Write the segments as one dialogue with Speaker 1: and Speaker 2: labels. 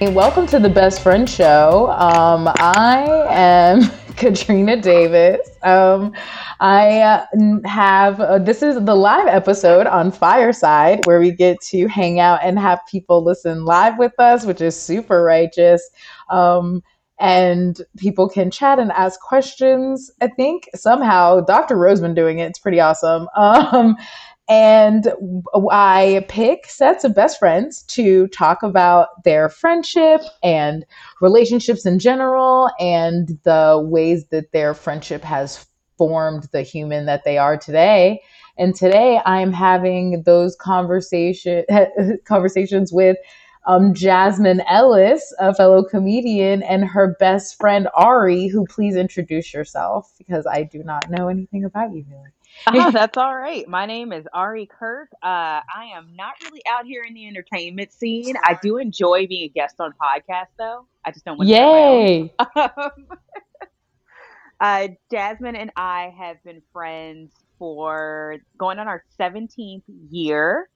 Speaker 1: Welcome to the Best Friend Show. Um, I am Katrina Davis. Um, I uh, have uh, this is the live episode on Fireside where we get to hang out and have people listen live with us, which is super righteous. Um, and people can chat and ask questions. I think somehow Dr. Roseman doing it. It's pretty awesome. Um, and I pick sets of best friends to talk about their friendship and relationships in general and the ways that their friendship has formed the human that they are today. And today I'm having those conversation conversations with um, Jasmine Ellis, a fellow comedian, and her best friend Ari, who please introduce yourself because I do not know anything about you really.
Speaker 2: Oh, that's all right. My name is Ari Kirk. Uh, I am not really out here in the entertainment scene. I do enjoy being a guest on podcasts, though. I just don't want to.
Speaker 1: Yay!
Speaker 2: uh, Jasmine and I have been friends for going on our 17th year.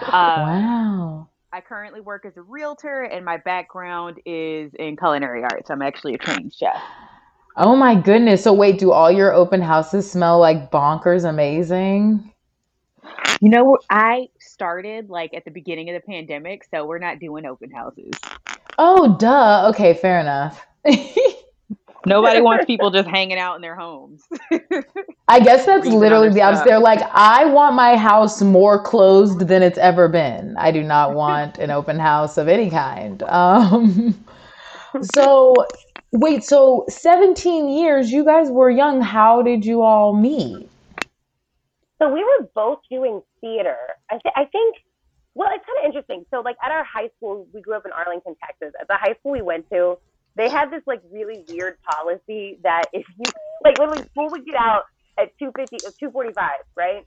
Speaker 1: Uh, wow.
Speaker 2: I currently work as a realtor, and my background is in culinary arts. I'm actually a trained chef.
Speaker 1: Oh my goodness. So, wait, do all your open houses smell like bonkers amazing?
Speaker 2: You know, I started like at the beginning of the pandemic, so we're not doing open houses.
Speaker 1: Oh, duh. Okay, fair enough.
Speaker 2: Nobody wants people just hanging out in their homes.
Speaker 1: I guess that's literally the opposite. They're like, I want my house more closed than it's ever been. I do not want an open house of any kind. Um, so, wait, so 17 years, you guys were young. How did you all meet?
Speaker 3: So, we were both doing theater. I, th- I think, well, it's kind of interesting. So, like, at our high school, we grew up in Arlington, Texas. At the high school we went to, they had this like really weird policy that if you like literally school would get out at 250 uh, 245 right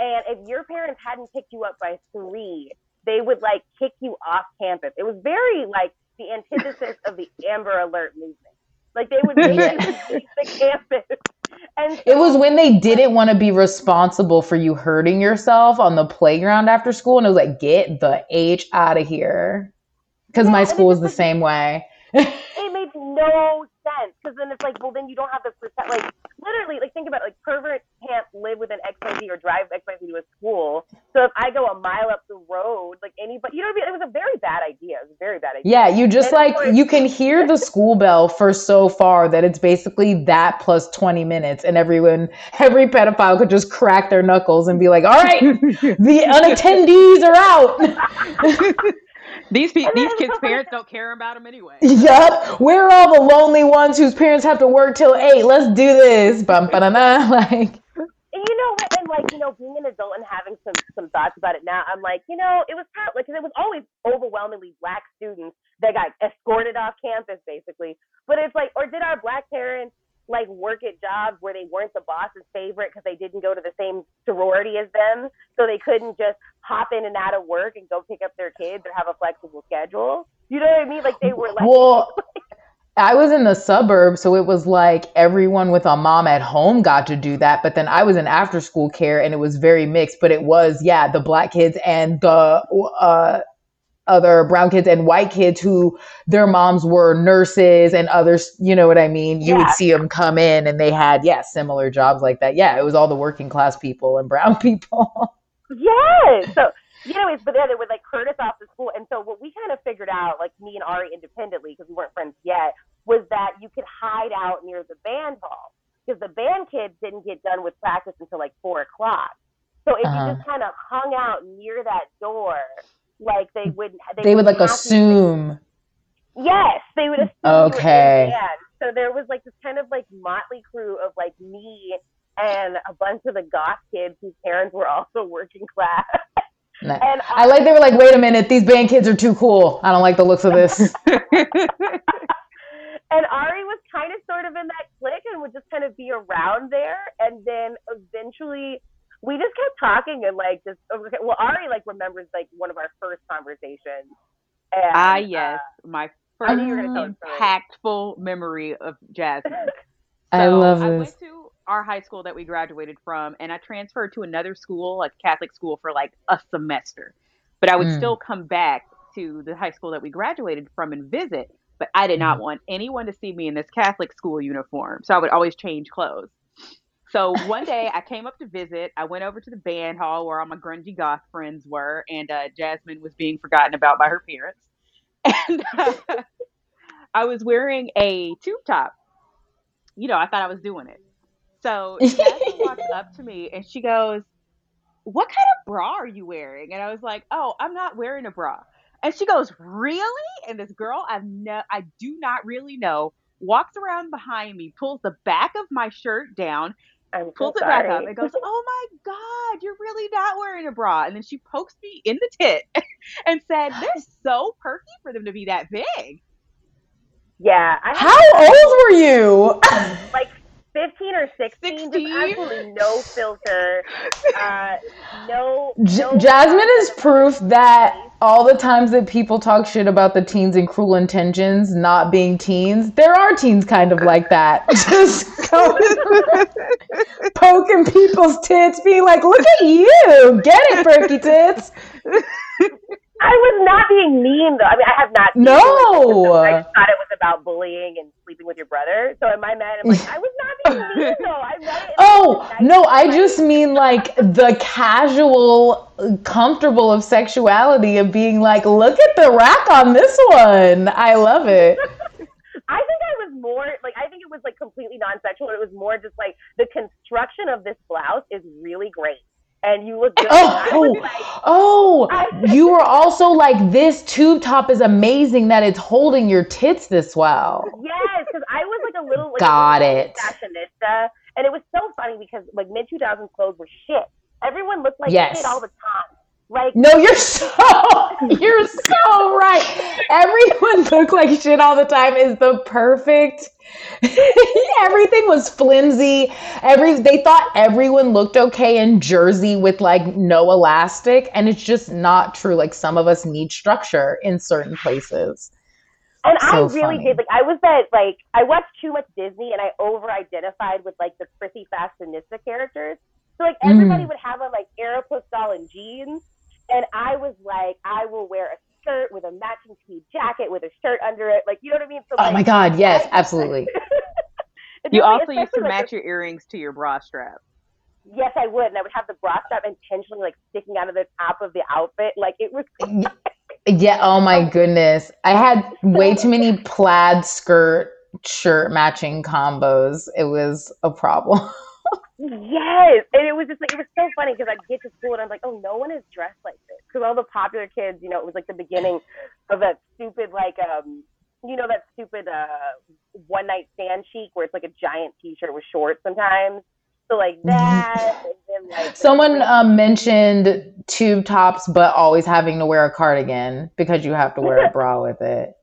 Speaker 3: and if your parents hadn't picked you up by three they would like kick you off campus it was very like the antithesis of the amber alert movement like they would leave the campus.
Speaker 1: And so, it was when they didn't want to be responsible for you hurting yourself on the playground after school and it was like get the h out of here. Because yeah, my school was the same way.
Speaker 3: It made no sense because then it's like, well, then you don't have the percent. Like literally, like think about it, like perverts can't live within X Y Z or drive X Y Z to a school. So if I go a mile up the road, like anybody, you know, what I mean? it was a very bad idea. It was a very bad idea.
Speaker 1: Yeah, you just and like course, you can hear the school bell for so far that it's basically that plus twenty minutes, and everyone, every pedophile could just crack their knuckles and be like, "All right, the unattendees are out."
Speaker 2: These pe- these kids' parents don't care about them anyway.
Speaker 1: Yep, we're all the lonely ones whose parents have to work till eight. Let's do this. Bum, ba like.
Speaker 3: And you know what? And like you know, being an adult and having some some thoughts about it now, I'm like, you know, it was kind of like because it was always overwhelmingly black students that got escorted off campus, basically. But it's like, or did our black parents like work at jobs where they weren't the boss's favorite because they didn't go to the same sorority as them, so they couldn't just hop in and out of work and go pick up their kids or have a flexible schedule. You know what I mean? Like they were like.
Speaker 1: Well, I was in the suburbs, so it was like everyone with a mom at home got to do that. But then I was in after school care, and it was very mixed. But it was yeah, the black kids and the uh, other brown kids and white kids who their moms were nurses and others, you know what I mean? You yeah. would see them come in and they had, yeah, similar jobs like that. Yeah, it was all the working class people and brown people.
Speaker 3: yes. So, you anyways, but then they would like hurt us off the school. And so what we kind of figured out, like me and Ari independently, because we weren't friends yet, was that you could hide out near the band hall because the band kids didn't get done with practice until like four o'clock. So if uh-huh. you just kind of hung out near that door, like they mm. would
Speaker 1: they, they would, would like assume.
Speaker 3: yes, they would assume.
Speaker 1: Okay.
Speaker 3: So there was like this kind of like motley crew of like me and a bunch of the goth kids whose parents were also working class.
Speaker 1: Nice. And I, I like they were like, wait a minute, these band kids are too cool. I don't like the looks of this.
Speaker 3: and Ari was kind of sort of in that clique and would just kind of be around there. And then eventually we just kept talking and like just okay, well Ari like remembers like one of our first conversations.
Speaker 2: And, Ah yes, uh, my first impactful memory of Jasmine.
Speaker 1: So I love this. I
Speaker 2: went to our high school that we graduated from, and I transferred to another school, like Catholic school, for like a semester. But I would mm. still come back to the high school that we graduated from and visit, but I did not
Speaker 1: Mhm.
Speaker 2: want anyone to see me in this Catholic school uniform. So I would always change clothes. So one day I came up to visit. I went over to the band hall where all my grungy goth friends were, and uh, Jasmine was being forgotten about by her parents. And uh, I was wearing a tube top. You know, I thought I was doing it. So Jasmine walks up to me and she goes, What kind of bra are you wearing? And I was like, Oh, I'm not wearing a bra. And she goes, Really? And this girl I've no I do not really know walks around behind me, pulls the back of my shirt down,
Speaker 3: I'm so
Speaker 2: pulls it back up, and goes, Oh my God, you're really not wearing a bra. And then she pokes me in the tit and said, They're so perky for them to be that big.
Speaker 3: Yeah, I
Speaker 1: How old were you?
Speaker 3: like 15 or 16,
Speaker 2: 16?
Speaker 3: just absolutely no filter, uh, no,
Speaker 1: J-
Speaker 3: no.
Speaker 1: Jasmine is proof that all the times that people talk shit about the teens and cruel intentions not being teens, there are teens kind of like that. Just going, poking people's tits, being like, look at you, get it, perky tits.
Speaker 3: I was not being mean though. I mean, I have not.
Speaker 1: No.
Speaker 3: I just thought it was about bullying and sleeping with your brother. So in my mind, I'm like, I was not being mean though. I read it.
Speaker 1: Oh, no, I just mean like the casual, comfortable of sexuality of being like, look at the rack on this one. I love it.
Speaker 3: I think I was more like I think it was like completely non-sexual. It was more just like the construction of this blouse is really great, and you look good. Oh, was
Speaker 1: Oh,
Speaker 3: like,
Speaker 1: oh,
Speaker 3: I-
Speaker 1: you were also like, this tube top is amazing that it's holding your tits this well.
Speaker 3: yes, because I was like a little like
Speaker 1: Got
Speaker 3: a little
Speaker 1: it.
Speaker 3: fashionista, and it was so funny because like mid 2000s clothes were shit. Everyone looked like
Speaker 1: Yes.
Speaker 3: shit all the time. Like
Speaker 1: No, you're so you're so right. Everyone looked like shit all the time is the perfect. Everything was flimsy. Every they thought everyone looked okay in jersey with like no elastic, and it's just not true. Like some of us need structure in certain places.
Speaker 3: And I really
Speaker 1: funny.
Speaker 3: did. Like, I was that, like, I watched too much Disney and I over identified with, like, the prissy fashionista characters. So, like, everybody
Speaker 1: Mm.
Speaker 3: would have on, like, Aeropostale and jeans. And I was like, I will wear a skirt with a matching tweed jacket with a shirt under it. Like, you know what I mean? So,
Speaker 1: Oh
Speaker 3: like,
Speaker 1: my god, yes, absolutely.
Speaker 2: You
Speaker 3: really-
Speaker 2: also used to
Speaker 3: like,
Speaker 2: match your earrings to your bra strap.
Speaker 3: Yes, I would. And I would have the bra strap intentionally, like, sticking out of the top of the outfit. Like, it was.
Speaker 1: Yeah, oh my goodness. I had way too many plaid skirt shirt matching combos. It was a problem.
Speaker 3: Yes, and it was just like it was so funny because I'd get to school and I'm like, oh, no one is dressed like this. Because all the popular kids, you know, it was like the beginning of that stupid like um, you know, that stupid uh one night stand chic where it's like a giant T-shirt with shorts sometimes. So like that, and then like
Speaker 1: Someone um, mentioned tube tops, but always having to wear a cardigan because you have to wear a bra with it,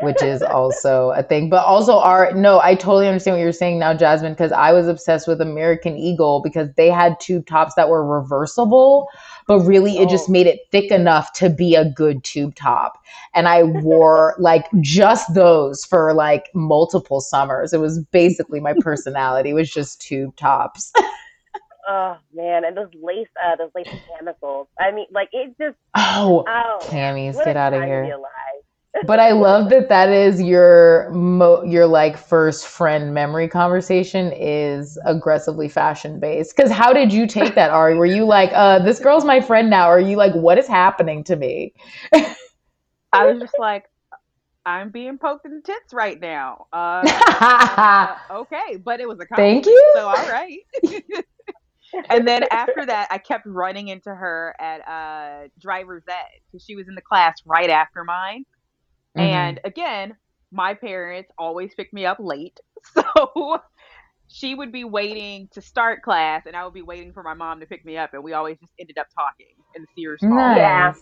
Speaker 1: which is also a thing. But also, our no, I totally understand what you're saying now, Jasmine, because I was obsessed with American Eagle because they had tube tops that were reversible, but really it just
Speaker 3: Oh.
Speaker 1: made it thick enough to be a good tube top. And I wore like just those for like multiple summers. It was basically my personality was just tube tops.
Speaker 3: oh man, and those lace uh those lace camisole. I mean, like it just
Speaker 1: Oh,
Speaker 3: oh a
Speaker 1: get out of
Speaker 3: time to be
Speaker 1: here. But I love that that is your mo- your like first friend memory conversation is aggressively fashion based. Because how did you take that, Ari? Were you like, uh, this girl's my friend now? Or are you like, what is happening to me?
Speaker 2: I was just like, I'm being poked in the tits right now. Uh, uh, okay, but it was a
Speaker 1: Thank you.
Speaker 2: so all right. and then after that, I kept running into her at uh, driver's ed because she was in the class right after mine.
Speaker 1: Mhm.
Speaker 2: And again, my parents always picked me up late. So she would be waiting to start class and I would be waiting for my mom to pick me up and we always just ended up talking in the Sears hall.
Speaker 1: nice.
Speaker 3: Yeah.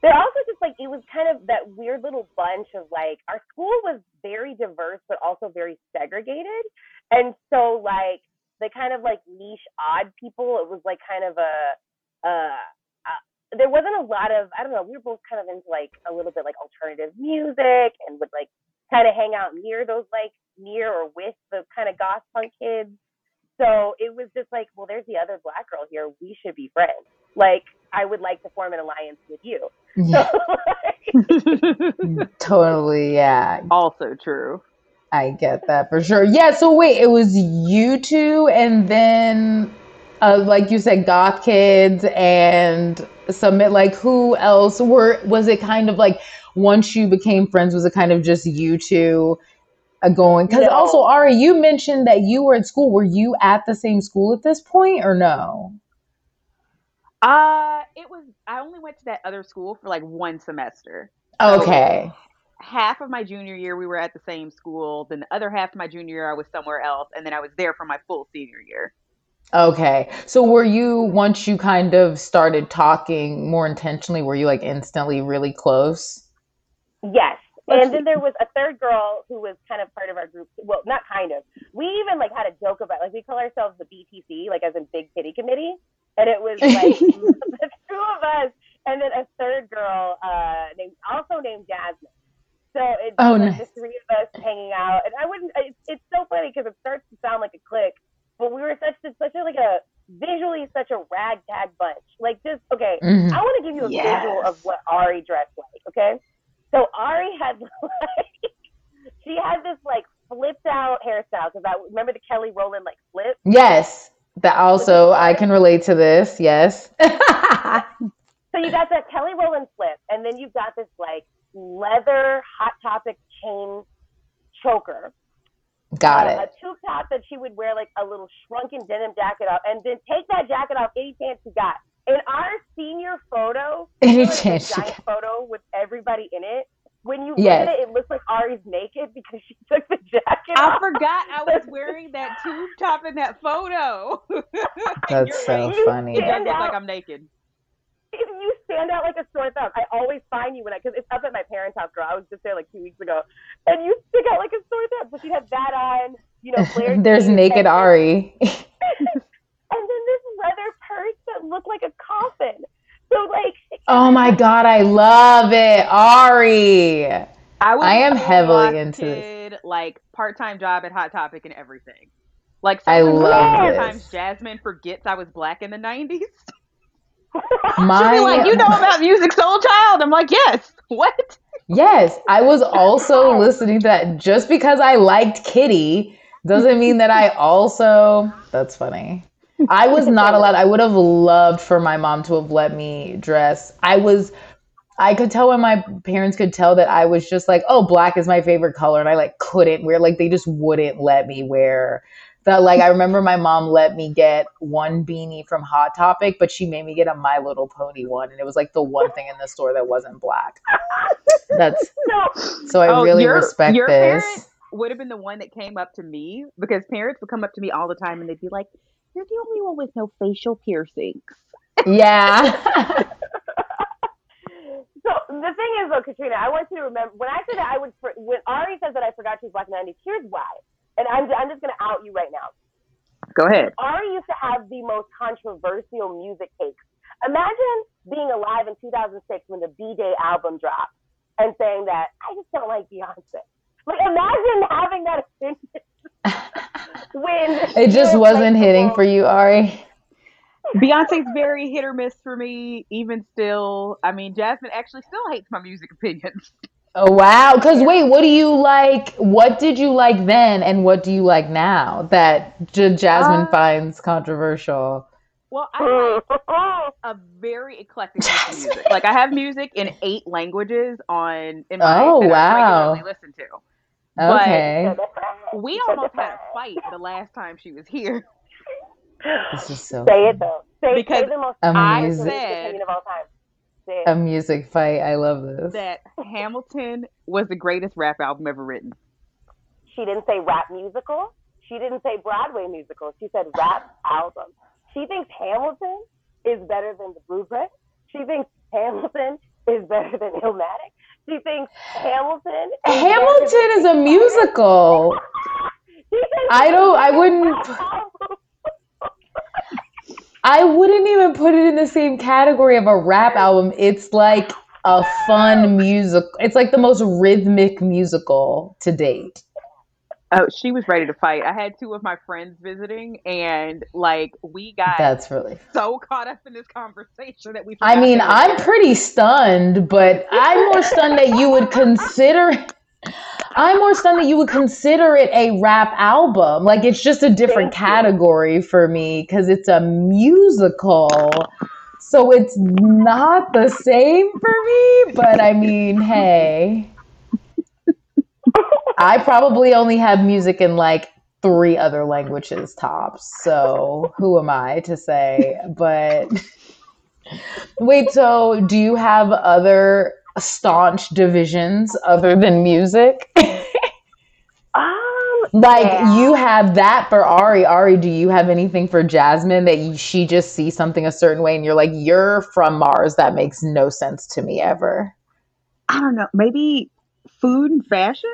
Speaker 3: They're also just like it was kind of that weird little bunch of like our school was very diverse but also very segregated. And so like the kind of like niche odd people, it was like kind of a uh there wasn't a lot of I don't know, we were both kind of into like a little bit like alternative music and would like kind of hang out near those like near or with the kind of goth punk kids. So it was just like, well, there's the other black girl here. We should be friends. Like I would like to form an alliance with you.
Speaker 1: Yeah, totally. Yeah,
Speaker 2: also true.
Speaker 1: I get that for sure. Yeah. So wait, it was you two, and then, uh, like you said, goth kids and submit. Like who else were? Was it kind of like once you became friends? Was it kind of just you two? Uh, going because
Speaker 3: No.
Speaker 1: also Ari, you mentioned that you were at school. Were you at the same school at this point or no?
Speaker 2: Uh, it was. I only went to that other school for like one semester.
Speaker 1: Okay.
Speaker 2: Half of my junior year, we were at the same school. Then the other half of my junior year, I was somewhere else, and then I was there for my full senior year.
Speaker 1: Okay. So were you once you kind of started talking more intentionally, were you like instantly really close?
Speaker 3: Yes. And then there was a third girl who was kind of part of our group. Well, not kind of. We even like had a joke about like we call ourselves the BTC, like as in Big Titty Committee, and it was like the two of us, and then a third girl uh, named also named Jasmine. So it's
Speaker 1: Oh,
Speaker 3: like
Speaker 1: nice.
Speaker 3: the three of us hanging out, and I wouldn't. It's, it's so funny because it starts to sound like a clique, but we were such such a like a visually such a ragtag bunch. Like just okay.
Speaker 1: Mhm.
Speaker 3: I want to give you a visual of what Ari dressed like, okay? So Ari had like she had this like flipped out hairstyle because I remember the Kelly Rowland like flip.
Speaker 1: Yes. That also I can relate to this. Yes.
Speaker 3: So you got that Kelly Rowland flip, and then you've got this like leather hot topic chain choker.
Speaker 1: Got
Speaker 3: uh,
Speaker 1: it.
Speaker 3: A tube top that she would wear like a little shrunken denim jacket off, and then take that jacket off any chance you got. In our senior photo,
Speaker 1: Any
Speaker 3: there a
Speaker 1: chance you
Speaker 3: giant
Speaker 1: got.
Speaker 3: photo with everybody in it. When you
Speaker 1: Yes.
Speaker 3: look at it, it looks like Ari's naked because she took the jacket
Speaker 2: I
Speaker 3: off.
Speaker 2: forgot I was wearing that tube top in that photo.
Speaker 1: That's
Speaker 2: You're
Speaker 1: so
Speaker 2: right.
Speaker 1: Funny.
Speaker 2: It does look like. I'm naked.
Speaker 3: You stand out like a sore thumb. I always find you when I, because it's up at my parents' house, girl. I was just there like two weeks ago, and you stick out like a sore thumb. So she'd have that on, you know, flared
Speaker 1: There's naked
Speaker 3: and-
Speaker 1: Ari.
Speaker 3: and then this leather purse that looked like a coffin. So like,
Speaker 1: Oh my god, I love it. Ari.
Speaker 2: I, was
Speaker 1: I am heavily into this.
Speaker 2: like part-time job at Hot Topic and everything. Like
Speaker 1: I
Speaker 2: sometimes-
Speaker 1: love
Speaker 2: sometimes
Speaker 1: this.
Speaker 2: Jasmine forgets I was black in the '90s.
Speaker 1: My
Speaker 2: like, "You know about Musiq Soulchild?" I'm like, "Yes." What?
Speaker 1: Yes, I was also listening to that. Just because I liked Kitty doesn't mean that I also. That's funny. I was not allowed. I would have loved for my mom to have let me dress. I was. I could tell when my parents could tell that I was just like, oh, black is my favorite color, and I like couldn't wear. Like they just wouldn't let me wear. That like I remember my mom let me get one beanie from Hot Topic, but she made me get a My Little Pony one, and it was like the one thing in the store that wasn't black. That's
Speaker 3: so
Speaker 1: so I
Speaker 2: Oh,
Speaker 1: really
Speaker 2: your-
Speaker 1: respect
Speaker 2: your
Speaker 1: this.
Speaker 2: parent Would have been the one that came up to me because parents would come up to me all the time and they'd be like, "You're the only one with no facial piercings."
Speaker 1: Yeah.
Speaker 3: So the thing is, though, Katrina, I want you to remember when I said that I would. For, when Ari says that I forgot she was black in the '90s, here's why. And I'm, I'm just going to out you right now.
Speaker 2: Go ahead.
Speaker 3: Ari used to have the most controversial music takes. Imagine being alive in 2006 when the B'Day album dropped and saying that I just don't like Beyonce. Like, imagine having that opinion when
Speaker 1: it just wasn't hitting for you, Ari.
Speaker 2: Beyonce's very hit or miss for me, even still. I mean, Jasmine actually still hates my music opinions.
Speaker 1: Oh wow. Cause wait, what do you like? What did you like then and what do you like now that J- Jasmine
Speaker 2: Uh,
Speaker 1: finds controversial?
Speaker 2: Well, I like a very eclectic music. Like I have music in eight languages on in my
Speaker 1: Oh,
Speaker 2: that
Speaker 1: wow.
Speaker 2: I listen to. But-
Speaker 1: Okay.
Speaker 2: We almost had a fight the last time she was here.
Speaker 1: This is so
Speaker 3: Say it though. Say,
Speaker 2: Because
Speaker 3: say the most
Speaker 1: a
Speaker 2: I
Speaker 1: music
Speaker 2: said-
Speaker 3: of all time. Say it.
Speaker 1: a music fight. I love this.
Speaker 2: That Hamilton was the greatest rap album ever written.
Speaker 3: She didn't say rap musical. She didn't say Broadway musical. She said rap album. She thinks Hamilton is better than The Blueprint. She thinks Hamilton is better than Illmatic. She thinks Hamilton. Is
Speaker 1: Hamilton is a musical. I don't I wouldn't
Speaker 3: album.
Speaker 1: I wouldn't even put it in the same category of a rap album. It's like a fun music. It's like the most rhythmic musical to date.
Speaker 2: Oh, she was ready to fight. I had two of my friends visiting, and like we got
Speaker 1: That's really.
Speaker 2: so caught up in this conversation that we.
Speaker 1: I mean, I'm pretty stunned, but I'm more stunned that you would consider. I'm more stunned that you would consider it a rap album. Like it's just a different category for me because it's a musical. So it's not the same for me, but I mean, hey. I probably only have music in like three other languages tops. So who am I to say? But wait, so do you have other staunch divisions other than music?
Speaker 3: Um,
Speaker 1: like
Speaker 3: Yeah.
Speaker 1: you have that for Ari. Ari, do you have anything for Jasmine that you, she just sees something a certain way and you're like, you're from Mars? That makes no sense to me ever.
Speaker 2: I don't know, maybe food and fashion.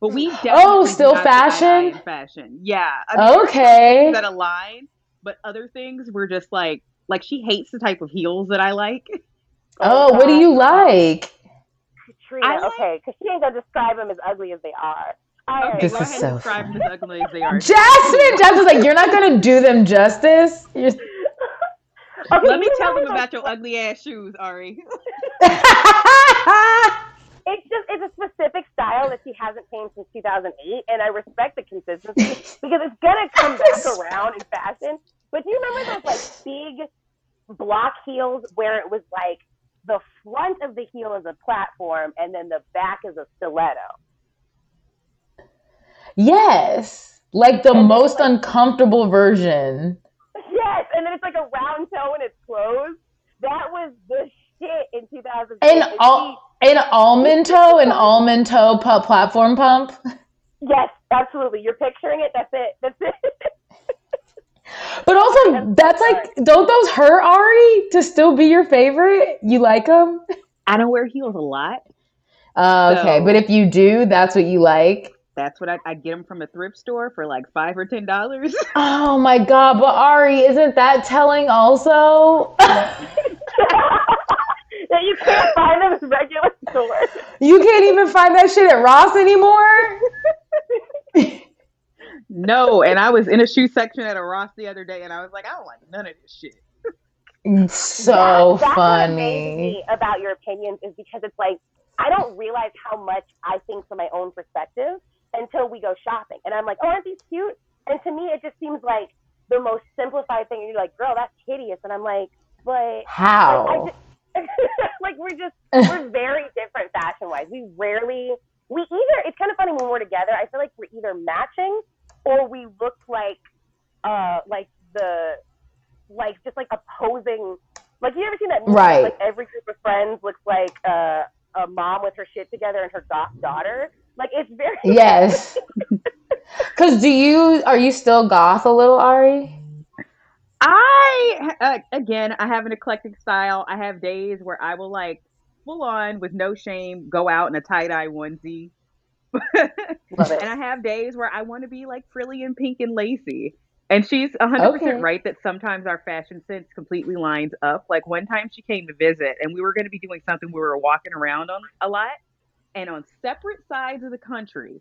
Speaker 2: But we definitely
Speaker 1: Oh, still
Speaker 2: not see eye
Speaker 1: fashion?
Speaker 2: Fashion, yeah. I mean,
Speaker 1: Okay.
Speaker 2: that align, but other things were just like like she hates the type of heels that I like.
Speaker 1: Oh, oh, what do you like?
Speaker 3: Katrina,
Speaker 2: like-
Speaker 3: okay, because she ain't gonna describe them as ugly as they are. All right,
Speaker 1: This is so
Speaker 2: describe
Speaker 1: funny.
Speaker 2: them as ugly as they are.
Speaker 1: Jasmine, Jasmine's like, you're not gonna do them justice. You're...
Speaker 3: Okay,
Speaker 2: Let me tell them about
Speaker 3: those-
Speaker 2: your ugly ass shoes, Ari.
Speaker 3: It's just it's a specific style that she hasn't changed since 2008, and I respect the consistency because it's gonna come back around in fashion. But do you remember those like big block heels where it was like the front of the heel is a platform and then the back is a stiletto?
Speaker 1: yes, like the most uncomfortable version.
Speaker 3: Yes, and then it's like a round toe when it's closed. That was the shit in 2008.
Speaker 1: And
Speaker 3: And
Speaker 1: all an almond toe, an almond toe pu- platform pump.
Speaker 3: yes, absolutely. You're picturing it. That's it. That's it.
Speaker 1: But also, that's like, don't those hurt Ari to still be your favorite? You like them?
Speaker 2: I don't wear heels a lot.
Speaker 1: Uh, okay,
Speaker 2: So-
Speaker 1: but if you do, that's what you like.
Speaker 2: That's what I, I get them from a thrift store for like five or ten dollars.
Speaker 1: Oh my god! But Ari, isn't that telling also?
Speaker 3: that you can't find them in regular stores.
Speaker 1: you can't even find that shit at Ross anymore.
Speaker 2: No, and I was in a shoe section at a Ross the other day, and I was like, I don't like none of this shit.
Speaker 1: So
Speaker 3: That- that's what amazes
Speaker 1: funny.
Speaker 3: about your opinions is because it's like I don't realize how much I think from my own perspective until we go shopping, and I'm like, oh, aren't these cute? And to me, it just seems like the most simplified thing. And you're like, girl, that's hideous, and I'm like, but
Speaker 1: How?
Speaker 3: like we're just we're very different fashion wise. We rarely we either it's kind of funny when we're together. I feel like we're either matching or we look like uh like the like just like opposing like you ever seen that movie
Speaker 1: Right.
Speaker 3: like every group of friends looks like uh, a mom with her shit together and her goth daughter. Like it's very
Speaker 1: Yes. Cause do you are you still goth a little, Ari?
Speaker 2: I uh, again, I have an eclectic style. I have days where I will like full on with no shame go out in a tie dye onesie,
Speaker 3: Love it.
Speaker 2: and I have days where I want to be like frilly and pink and lacy. And she's 100%
Speaker 1: Okay.
Speaker 2: right that sometimes our fashion sense completely lines up. Like one time she came to visit and we were going to be doing something we were walking around on a lot. And on separate sides of the country,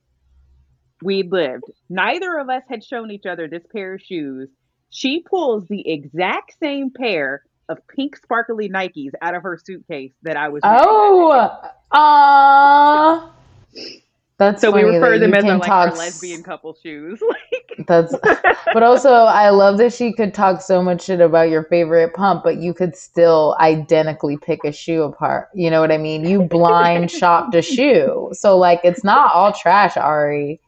Speaker 2: we lived. Neither of us had shown each other this pair of shoes. She pulls the exact same pair of pink sparkly Nikes out of her suitcase that I was wearing.
Speaker 1: Oh, ah. That's
Speaker 2: So we refer
Speaker 1: that
Speaker 2: them as our, like our lesbian couple shoes. Like
Speaker 1: That's but also I love that she could talk so much shit about your favorite pump, but you could still identically pick a shoe apart. You know what I mean? You blind shopped a shoe. So like it's not all trash, Ari.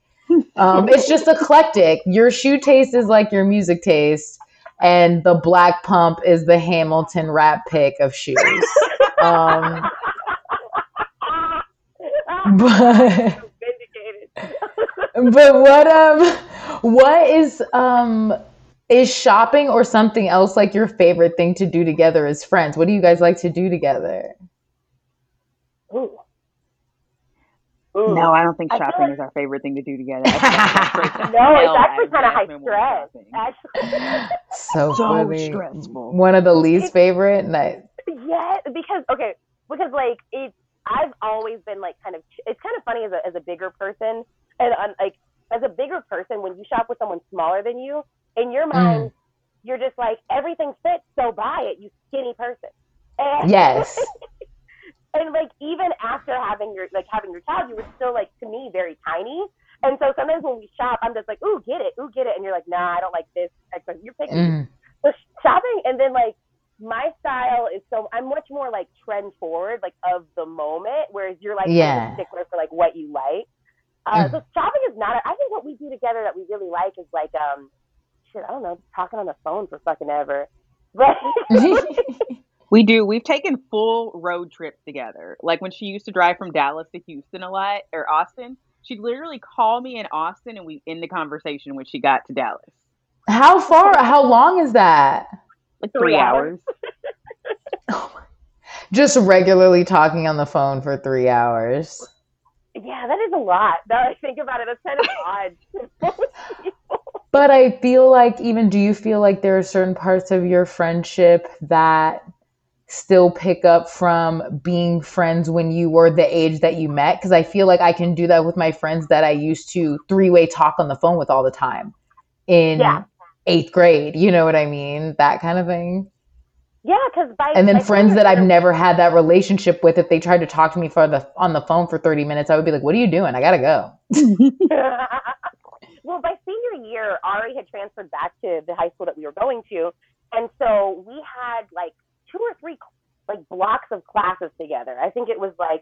Speaker 1: Um, it's just eclectic. Your shoe taste is like your music taste, and the black pump is the Hamilton rap pick of shoes. Um, but. But what um what is um is shopping or something else like your favorite thing to do together as friends? What do you guys like to do together?
Speaker 3: Ooh. Ooh.
Speaker 2: No, I don't think shopping
Speaker 3: like-
Speaker 2: is our favorite thing to do together. I think that's straight to
Speaker 3: No, it's actually kind of high stress. Actually,
Speaker 1: So,
Speaker 2: So
Speaker 1: funny.
Speaker 2: stressful.
Speaker 1: One of the least favorite. nights.
Speaker 3: yeah, because okay, because like it, I've always been like kind of. It's kind of funny as a as a bigger person. And um, like as a bigger person, when you shop with someone smaller than you, in your mind, you're just like everything fits, so buy it, you skinny person. And,
Speaker 1: Yes.
Speaker 3: and like even after having your like having your child, you were still like to me very tiny. And so sometimes when we shop, I'm just like, ooh, get it, ooh, get it, and you're like, nah, I don't like this. You're picking
Speaker 1: Mm.
Speaker 3: so shopping and then like my style is so I'm much more like trend forward, like of the moment, whereas you're like
Speaker 1: Yeah.
Speaker 3: stickler for like what you like. Uh. So shopping is not. I think what we do together that we really like is like um, shit. I don't know, talking on the phone for fucking ever. But
Speaker 2: We do. We've taken full road trips together. Like when she used to drive from Dallas to Houston a lot or Austin, she'd literally call me in Austin and we end the conversation when she got to Dallas.
Speaker 1: How far? How long is that?
Speaker 2: Like
Speaker 3: Three
Speaker 2: three,
Speaker 3: hours.
Speaker 2: hours.
Speaker 1: Just regularly talking on the phone for three hours.
Speaker 3: Yeah, that is a lot. Now that I think about it, that's kind of odd.
Speaker 1: But I feel like, even do you feel like there are certain parts of your friendship that still pick up from being friends when you were the age that you met? Because I feel like I can do that with my friends that I used to three way talk on the phone with all the time in
Speaker 3: Yeah.
Speaker 1: eighth grade. You know what I mean? That kind of thing.
Speaker 3: Yeah, because by
Speaker 1: And then
Speaker 3: by
Speaker 1: friends that I've never had that relationship with, if they tried to talk to me for the on the phone for 30 minutes, I would be like, What are you doing? I gotta go.
Speaker 3: well, by senior year, Ari had transferred back to the high school that we were going to, and so we had like two or three like blocks of classes together. I think it was like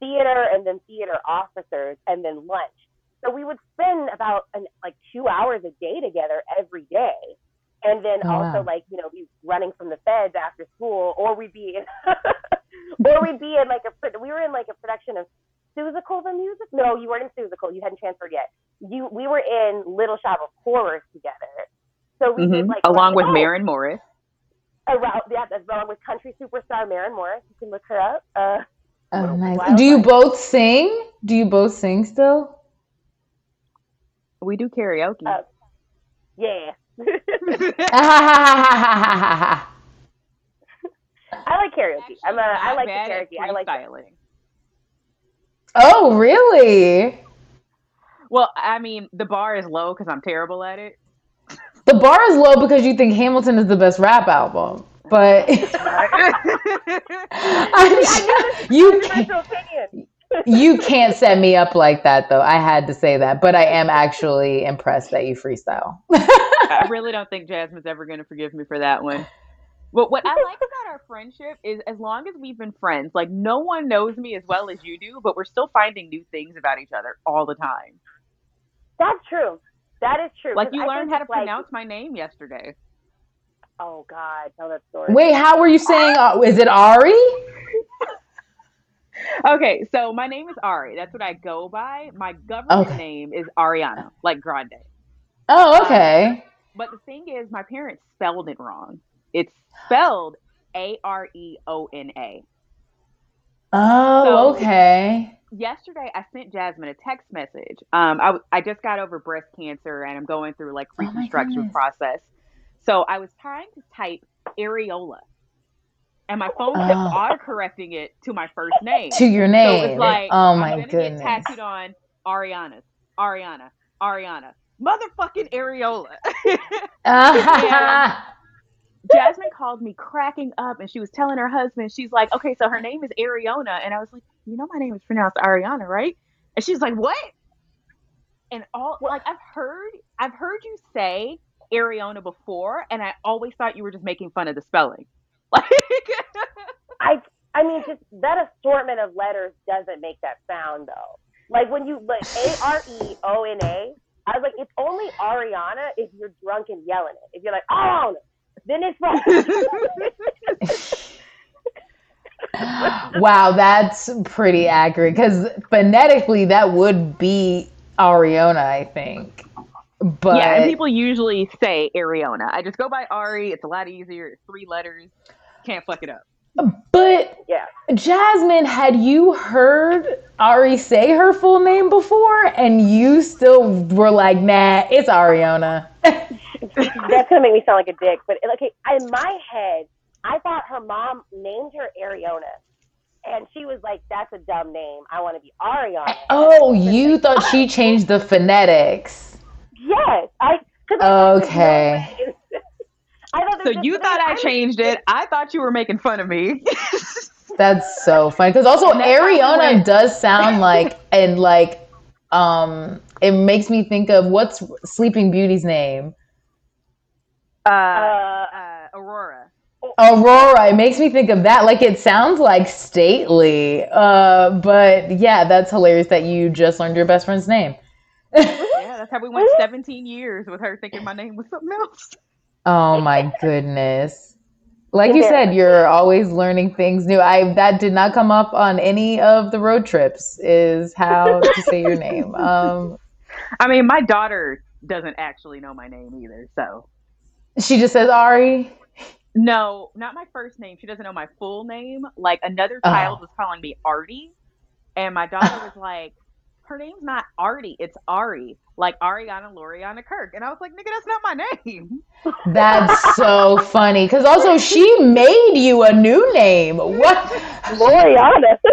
Speaker 3: theater and then theater officers and then lunch. So we would spend about an, like two hours a day together every day. And then
Speaker 1: Oh,
Speaker 3: also
Speaker 1: wow.
Speaker 3: like, you know, be running from the feds after school or we'd be in or we'd be in like a we were in like a production of Seussical the music? No, you weren't in Seussical. You hadn't transferred yet. You we were in Little Shop of Horrors together. So we did
Speaker 2: Mhm.
Speaker 3: like
Speaker 2: Along with
Speaker 3: oh,
Speaker 2: Maren Morris.
Speaker 3: around yeah, that's along with country superstar Maren Morris. You can look her up. Uh,
Speaker 1: Oh, nice.
Speaker 3: Wild
Speaker 1: Do you
Speaker 3: Life.
Speaker 1: both sing? Do you both sing still?
Speaker 2: We do karaoke.
Speaker 3: Uh, yeah. I like karaoke. I'm a, I like the karaoke. I like it.
Speaker 2: freestyling.
Speaker 1: Oh, really?
Speaker 2: Well, I mean, the bar is low because I'm terrible at it.
Speaker 1: The bar is low because you think Hamilton is the best rap album, but I'm, you can't, you can't set me up like that though. I had to say that, but I am actually impressed that you freestyle.
Speaker 2: I really don't think Jasmine's ever going to forgive me for that one. But what I like about our friendship is as long as we've been friends, like no one knows me as well as you do, but we're still finding new things about each other all the time.
Speaker 3: That's true. That is true.
Speaker 2: Like you
Speaker 3: I
Speaker 2: learned how to
Speaker 3: like-
Speaker 2: pronounce my name yesterday.
Speaker 3: Oh God, tell that story.
Speaker 1: Wait, how were you saying? Uh, is it Ari?
Speaker 2: Okay, so my name is Ari. That's what I go by. My government
Speaker 1: Okay.
Speaker 2: name is Ariana, like Grande.
Speaker 1: Oh, okay.
Speaker 2: But the thing is, my parents spelled it wrong. It's spelled A R E O N A.
Speaker 1: Oh,
Speaker 2: So-
Speaker 1: okay.
Speaker 2: yesterday I sent Jasmine a text message. Um, I, w- I just got over breast cancer and I'm going through like
Speaker 1: Oh
Speaker 2: reconstruction
Speaker 1: goodness.
Speaker 2: process. So I was trying to type areola, and my phone kept
Speaker 1: Oh.
Speaker 2: autocorrecting it to my first name.
Speaker 1: To your name.
Speaker 2: so it's like
Speaker 1: oh my
Speaker 2: I'm
Speaker 1: goodness.
Speaker 2: get tattooed on Ariana's, Ariana, Ariana, motherfucking areola. Jasmine called me cracking up and she was telling her husband, she's like, okay, so her name is Ariona. And I was like, you know, my name is pronounced Ariana, right? And she's like, what? And all like I've heard, I've heard you say Ariona before, and I always thought you were just making fun of the spelling. Like,
Speaker 3: I I mean, just that assortment of letters doesn't make that sound though. Like when you like A R E O N A, I was like, it's only Ariana if you're drunk and yelling it. If you're like, oh, then it's fine.
Speaker 1: wow, that's pretty accurate because phonetically that would be Ariana, I think. But
Speaker 2: yeah, and people usually say Ariana. I just go by Ari. It's a lot easier. It's three letters. Can't fuck it up.
Speaker 1: But
Speaker 3: yeah.
Speaker 1: Jasmine, had you heard Ari say her full name before, and you still were like, "Nah, it's Ariana?
Speaker 3: That's gonna make me sound like a dick. But okay, in my head, I thought her mom named her Ariana. And she was like, "That's a dumb name. I want to be Ariana."
Speaker 1: Oh, you thought she changed the phonetics.
Speaker 3: Yes, I.
Speaker 1: Okay.
Speaker 3: I thought
Speaker 2: So you
Speaker 3: just-
Speaker 2: thought I changed it. I thought you were making fun of me.
Speaker 1: That's so funny because also
Speaker 2: And that's how we
Speaker 1: Ariana
Speaker 2: went.
Speaker 1: does sound like and like um it makes me think of what's Sleeping Beauty's name.
Speaker 2: uh,
Speaker 3: Uh,
Speaker 2: uh, Aurora.
Speaker 1: Aurora. It makes me think of that. Like it sounds like stately. Uh, but yeah, that's hilarious that you just learned your best friend's name.
Speaker 2: Yeah, that's how we went 17 years with her thinking my name was something else.
Speaker 1: Oh my goodness. Like you said, you're always learning things new. I that did not come up on any of the road trips is how to say your name. Um
Speaker 2: I mean, my daughter doesn't actually know my name either, so.
Speaker 1: she just says Ari.
Speaker 2: No, not my first name. She doesn't know my full name. Like another
Speaker 1: Oh.
Speaker 2: child was calling me Artie, and my daughter was like, "Her name's not Artie, it's Ari, like Ariana Loriana Kirk." And I was like, "Nigga, that's not my name."
Speaker 1: That's so funny. Because also, she made you a new name. What?
Speaker 3: Gloriana.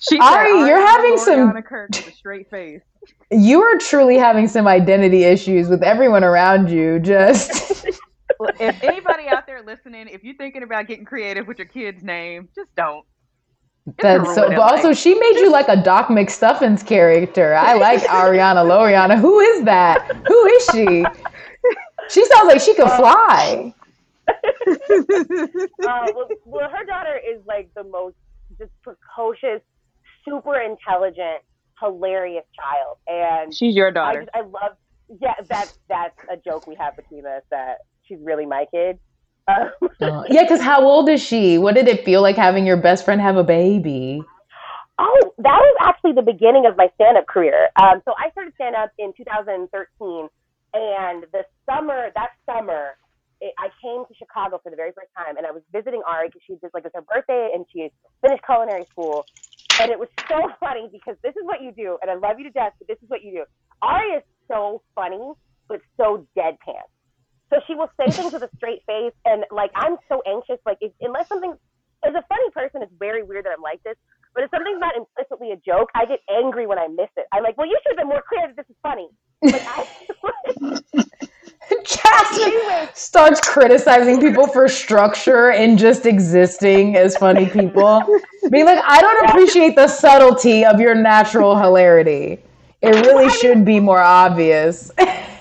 Speaker 2: She
Speaker 1: Ari,
Speaker 2: said,
Speaker 1: you're
Speaker 2: "Ariana
Speaker 1: having some-
Speaker 2: Loriana Kirk with a straight face.
Speaker 1: You are truly having some identity issues with everyone around you. Just.
Speaker 2: If anybody out there listening, if you're thinking about getting creative with your kid's name, just don't.
Speaker 1: That's so. But also, she made you like a Doc McStuffins character. I like Ariana Loriana. Who is that? Who is she? She sounds like she could fly.
Speaker 3: uh, well, well, her daughter is like the most just precocious, super intelligent, hilarious child, and
Speaker 2: She's your
Speaker 3: I
Speaker 2: daughter.
Speaker 3: just I love. Yeah, that's that's a joke we have between us that she's really my kid.
Speaker 1: Uh, yeah, because how old is she? What did it feel like having your best friend have a baby?
Speaker 3: Oh, that was actually the beginning of my stand-up career. Um, so I started stand-up in 2013, and the summer, that summer, it, I came to Chicago for the very first time, and I was visiting Ari because she did like it was her birthday, and she finished culinary school, and it was so funny because this is what you do, and I love you to death, but this is what you do. Ari is so funny, but so deadpan. So she will say things with a straight face, and like I'm so anxious, like if, unless something as a funny person, it's very weird that I'm like this. But if something's not implicitly a joke, I get angry when I miss it. I'm like, well, you should have been more clear that this is funny. Like, I,
Speaker 1: Jasmine starts criticizing people for structure and just existing as funny people. Being like, I don't appreciate the subtlety of your natural hilarity. It really should be more obvious.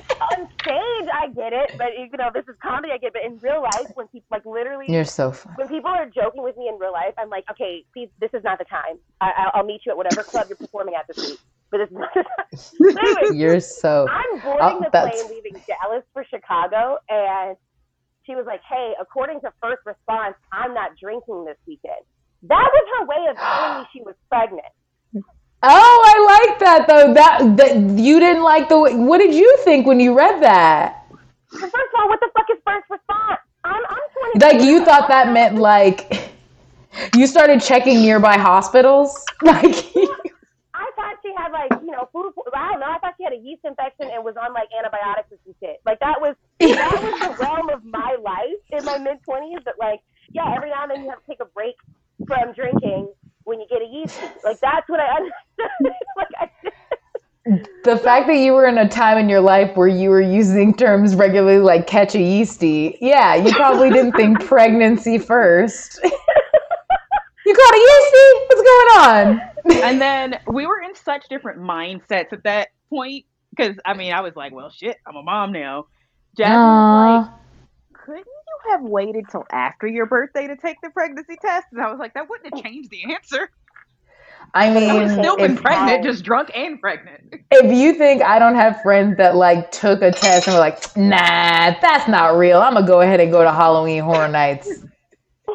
Speaker 3: I get it, but you know, this is comedy. I get it, but in real life, when people like literally,
Speaker 1: You're so funny.
Speaker 3: when people are joking with me in real life, I'm like, okay, please, this is not the time. I, I'll, I'll meet you at whatever club you're performing at this week. But this is not the time. So anyway,
Speaker 1: You're so.
Speaker 3: I'm boarding the
Speaker 1: that's-
Speaker 3: plane leaving Dallas for Chicago, and she was like, "Hey, according to first response, I'm not drinking this weekend." That was her way of telling me she was pregnant.
Speaker 1: Oh, I like that though. That that you didn't like the. way- What did you think when you read that?
Speaker 3: First of all, what the fuck is first response? I'm I'm 20.
Speaker 1: Like you thought that meant like you started checking nearby hospitals? Like
Speaker 3: I thought she had like you know food. I don't know. I thought she had a yeast infection and was on like antibiotics and some shit. Like that was that was the realm of my life in my mid twenties. That like yeah, every now and then you have to take a break from drinking when you get a yeast. Like that's what I understood. like I.
Speaker 1: the fact that you were in a time in your life where you were using terms regularly like catch a yeasty. Yeah, you probably didn't think pregnancy first. You caught a yeasty? What's going on?
Speaker 2: and then we were in such different mindsets at that point because I mean I was like, well, shit, I'm a mom now. Jasmine was like, couldn't you have waited till after your birthday to take the pregnancy test? And I was like, that wouldn't have changed the answer.
Speaker 1: I mean,
Speaker 2: I would still been pregnant, just drunk and pregnant.
Speaker 1: if you think I don't have friends that like took a test and were like, nah, that's not real. I'm gonna go ahead and go to Halloween Horror Nights.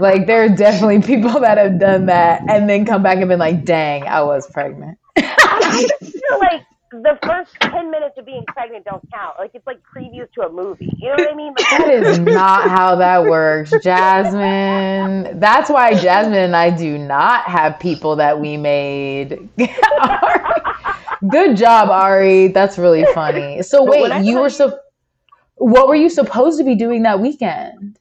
Speaker 1: Like there are definitely people that have done that and then come back and been like, dang, I was pregnant.
Speaker 3: I just feel like the first ten minutes of being pregnant don't count. Like it's like previews to a movie. You know what I mean? Like,
Speaker 1: That is not how that works, Jasmine. That's why Jasmine and I do not have people that we made. Good job, Ari. That's really funny. So
Speaker 2: But
Speaker 1: wait, you were
Speaker 2: you-
Speaker 1: so what were you supposed to be doing that weekend?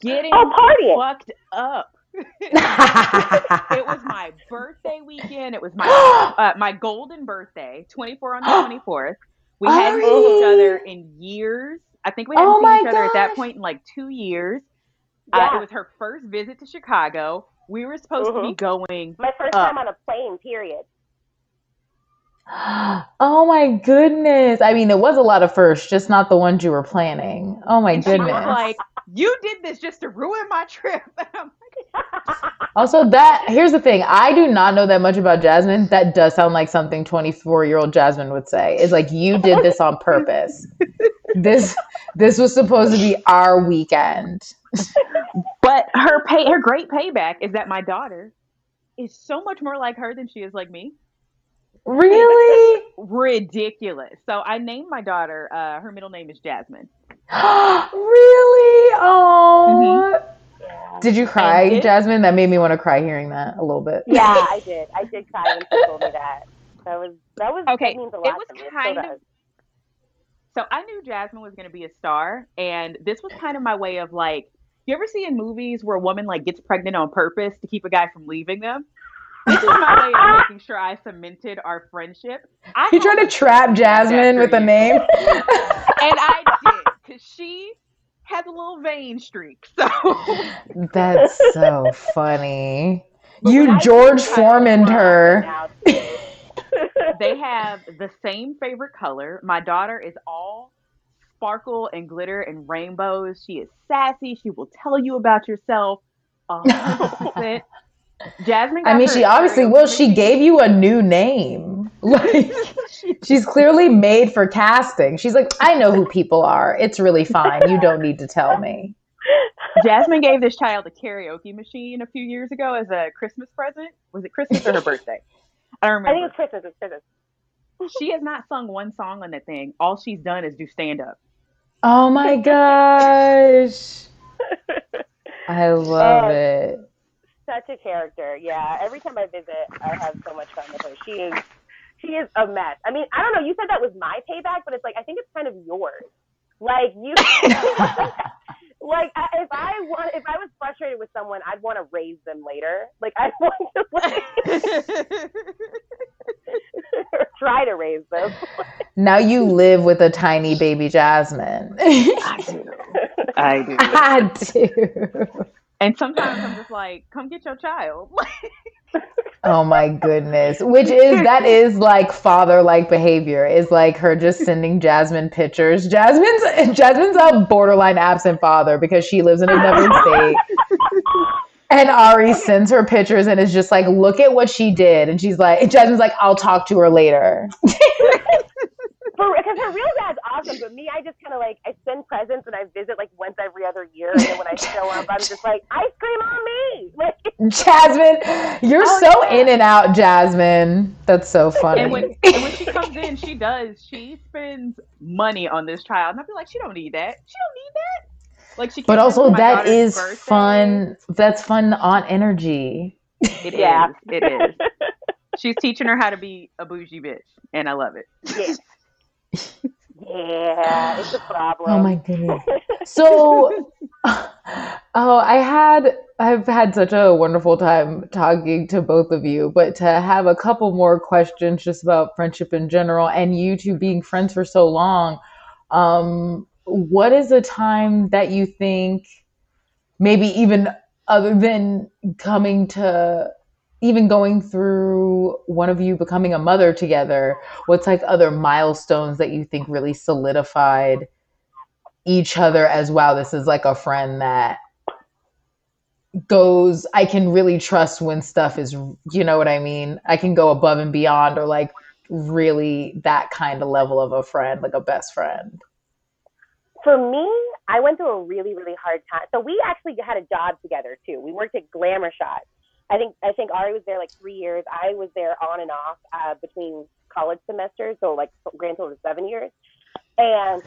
Speaker 2: Getting
Speaker 3: oh, partying.
Speaker 2: fucked up. it was my birthday weekend. It was my uh, my golden birthday, 24 on the 24th. We hadn't seen each other in years. I think we hadn't
Speaker 1: Oh
Speaker 2: seen
Speaker 1: my
Speaker 2: each other at that point in like two years. Uh, it was her first visit to Chicago. We were supposed to be going.
Speaker 3: My first
Speaker 2: Uh,
Speaker 3: time on a plane, period.
Speaker 1: oh my goodness. I mean, it was a lot of firsts, just not the ones you were planning. Oh my
Speaker 2: And she was
Speaker 1: goodness.
Speaker 2: like, "You did this just to ruin my trip." And I'm like,
Speaker 1: Also, that here's the thing. I do not know that much about Jasmine. That does sound like something 24 year old Jasmine would say. It's like you did this on purpose. This this was supposed to be our weekend.
Speaker 2: But her pay, her great payback is that my daughter is so much more like her than she is like me.
Speaker 1: Really?
Speaker 2: Ridiculous. So I named my daughter. Uh, her middle name is Jasmine.
Speaker 1: really? Oh.
Speaker 3: Yeah.
Speaker 1: Did you cry,
Speaker 2: And it-
Speaker 1: Jasmine? That made me want to cry hearing that a little bit.
Speaker 3: yeah, I did. I did cry when she told me that. That was that was
Speaker 2: Okay,
Speaker 3: that means a
Speaker 2: it was
Speaker 3: to me.
Speaker 2: Kind
Speaker 3: still
Speaker 2: of- So I knew Jasmine was going to be a star, and this was kind of my way of like. You ever see in movies where a woman like gets pregnant on purpose to keep a guy from leaving them? This is my way of making sure I cemented our friendship. I
Speaker 1: You trying to trap Jasmine with a name?
Speaker 2: and I did because she has a little vein streak. So
Speaker 1: That's so funny.
Speaker 3: But
Speaker 1: You George
Speaker 3: see Tyler
Speaker 1: Foremaned her.
Speaker 3: now,
Speaker 2: they have the same favorite color. My daughter is all sparkle and glitter and rainbows. She is sassy. She will tell you about yourself. a hundred percent. Jasmine.
Speaker 1: I mean, she obviously
Speaker 2: karaoke
Speaker 1: will. She gave you a new name. Like, she's clearly made for casting. She's like, I know who people are. It's really fine. You don't need to tell me.
Speaker 2: Jasmine gave this child a karaoke machine a few years ago as a Christmas present. Was it Christmas or her birthday? I don't remember.
Speaker 3: I think
Speaker 2: remember.
Speaker 3: it's Christmas. It's Christmas.
Speaker 2: She has not sung one song on that thing. All she's done is do stand up.
Speaker 1: Oh my gosh. I love
Speaker 3: Uh,
Speaker 1: it.
Speaker 3: Such a character. Yeah. Every time I visit, I have so much fun with her. She is she is a mess. I mean, I don't know. You said that was my payback, but it's like I think it's kind of yours. Like you, like if I want, if I was frustrated with someone, I'd want to raise them later. Like I want to like, try to raise them.
Speaker 1: Now you live with a tiny baby Jasmine.
Speaker 2: I do. I do.
Speaker 1: I do.
Speaker 2: And sometimes I'm just like, come get your child.
Speaker 1: Oh my goodness. Which is that is like father like behavior. Is like her just sending Jasmine pictures. Jasmine's Jasmine's a borderline absent father because she lives in another state. And Ari sends her pictures and is just like, look at what she did. And she's like, Jasmine's like, I'll talk to her later.
Speaker 3: Because her real dad's awesome, but me, I just kind of like I send presents and I visit like once every other year, and then when I show up, I'm just like ice cream on me. Like
Speaker 1: Jasmine, you're
Speaker 3: Oh,
Speaker 1: so
Speaker 3: yeah.
Speaker 1: in and out, Jasmine. That's so funny.
Speaker 2: And when, and when she comes in, she does. She spends money on this child, and I feel like, she don't need that. She don't need that. Like she.
Speaker 1: but also
Speaker 2: over my
Speaker 1: that
Speaker 2: daughter's
Speaker 1: is
Speaker 2: birthday.
Speaker 1: fun. That's fun aunt energy.
Speaker 2: It is.
Speaker 3: Yeah.
Speaker 2: It is. She's teaching her how to be a bougie bitch, and I love it.
Speaker 3: yeah, yeah, it's a problem.
Speaker 1: Oh my goodness. So, oh, I had I've had such a wonderful time talking to both of you, but to have a couple more questions just about friendship in general, and you two being friends for so long, um, what is a time that you think, maybe even other than coming to, even going through one of you becoming a mother together, what's like other milestones that you think really solidified? each other as wow this is like a friend that goes i can really trust when stuff is you know what i mean i can go above and beyond or like really that kind of level of a friend like a best friend
Speaker 3: For me, I went through a really, really hard time. So we actually had a job together too. We worked at Glamour Shot. I think I think Ari was there like three years. I was there on and off uh, between college semesters, so like grand total of seven years. And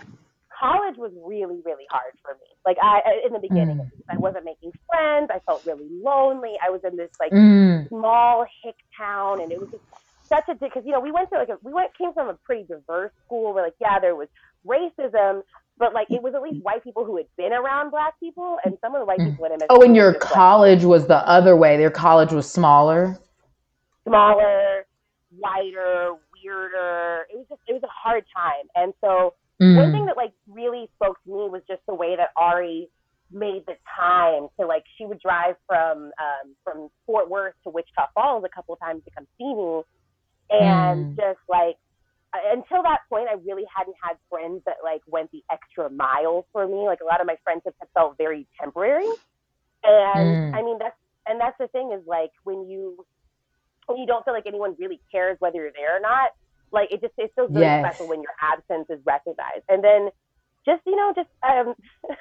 Speaker 3: college was really, really hard for me. Like I in the beginning,
Speaker 1: Mm.
Speaker 3: I wasn't making friends. I felt really lonely. I was in this like
Speaker 1: mm,
Speaker 3: small hick town, and it was just such a because you know we went to like a, we went came from a pretty diverse school where like yeah there was racism, but like it was at least white people who had been around black people, and some of the white people in MSU.
Speaker 1: Oh, and your college was the other way. Your college was smaller.
Speaker 3: smaller, whiter, weirder. It was just it was a hard time, and so
Speaker 1: Mm.
Speaker 3: one thing that like really spoke to me was just the way that Ari made the time to like she would drive from um from Fort Worth to Wichita Falls a couple of times to come see me and
Speaker 1: Mm.
Speaker 3: just like until that point I really hadn't had friends that like went the extra mile for me like a lot of my friendships have felt very temporary and
Speaker 1: Mm.
Speaker 3: I mean that's and that's the thing is like when you when you don't feel like anyone really cares whether you're there or not like it just it feels really
Speaker 1: Yes.
Speaker 3: special when your absence is recognized and then just you know just um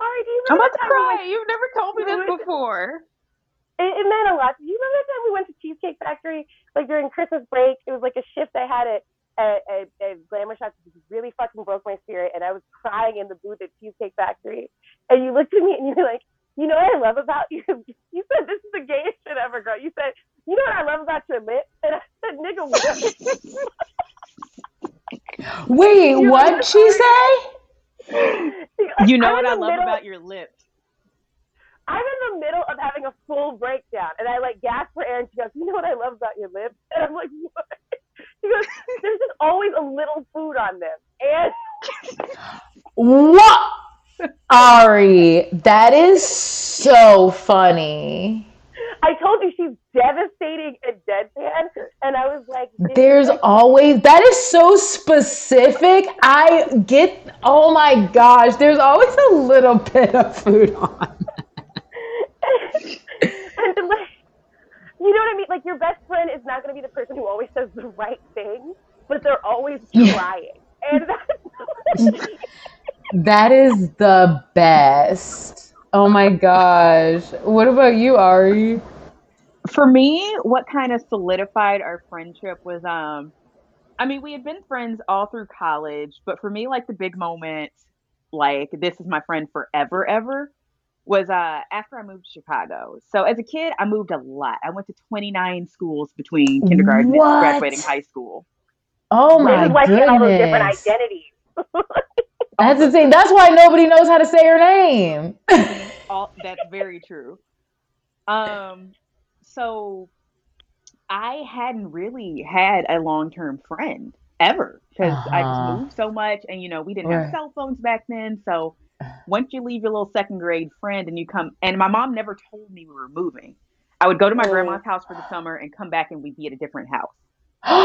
Speaker 3: Ari, do you
Speaker 2: I'm
Speaker 3: remember
Speaker 2: about to
Speaker 3: the time we went-
Speaker 2: cry. You've never told me this before.
Speaker 3: It, it meant a lot. Do you remember the time we went to Cheesecake Factory, like during Christmas break? It was like a shift I had at at, at, at Glamour Shots. It really fucking broke my spirit, and I was crying in the booth at Cheesecake Factory. And you looked at me and you were like, "You know what I love about you?" You said, "This is the gayest shit ever, girl." You said, "You know what I love about your lips?" And I said, "Nigga, what?"
Speaker 1: Wait, what she say?
Speaker 2: You know
Speaker 3: I'm
Speaker 2: what I love
Speaker 3: middle-
Speaker 2: about your lips.
Speaker 3: I'm in the middle of having a full breakdown, and I like gasp for air, and she goes, "You know what I love about your lips?" And I'm like, "What?" She goes, "There's just always a little food on them," and
Speaker 1: What? Ari, that is so funny.
Speaker 3: I told you she's devastating and deadpan, and I was like,
Speaker 1: There's
Speaker 3: like-
Speaker 1: always that is so specific. I get oh my gosh, there's always a little bit of food on.
Speaker 3: and then, like, you know what I mean? Like your best friend is not going to be the person who always says the right thing, but they're always trying, and that's
Speaker 1: That is the best. Oh my gosh. What about you, Ari?
Speaker 2: For me, what kind of solidified our friendship was um I mean, we had been friends all through college, but for me like the big moment like this is my friend forever ever was uh after I moved to Chicago. So as a kid, I moved a lot. I went to 29 schools between kindergarten
Speaker 1: What?
Speaker 2: and graduating high school.
Speaker 1: Oh my
Speaker 3: this is why she had all those different
Speaker 1: goodness.
Speaker 3: identities.
Speaker 1: That's the thing. That's why nobody knows how to say her name.
Speaker 2: all that's very true um so i hadn't really had a long-term friend ever because i
Speaker 1: Uh-huh.
Speaker 2: just moved so much and you know we didn't
Speaker 1: Right.
Speaker 2: have cell phones back then so once you leave your little second grade friend and you come and my mom never told me we were moving i would go to my
Speaker 3: Oh.
Speaker 2: grandma's house for the summer and come back and we'd be at a different house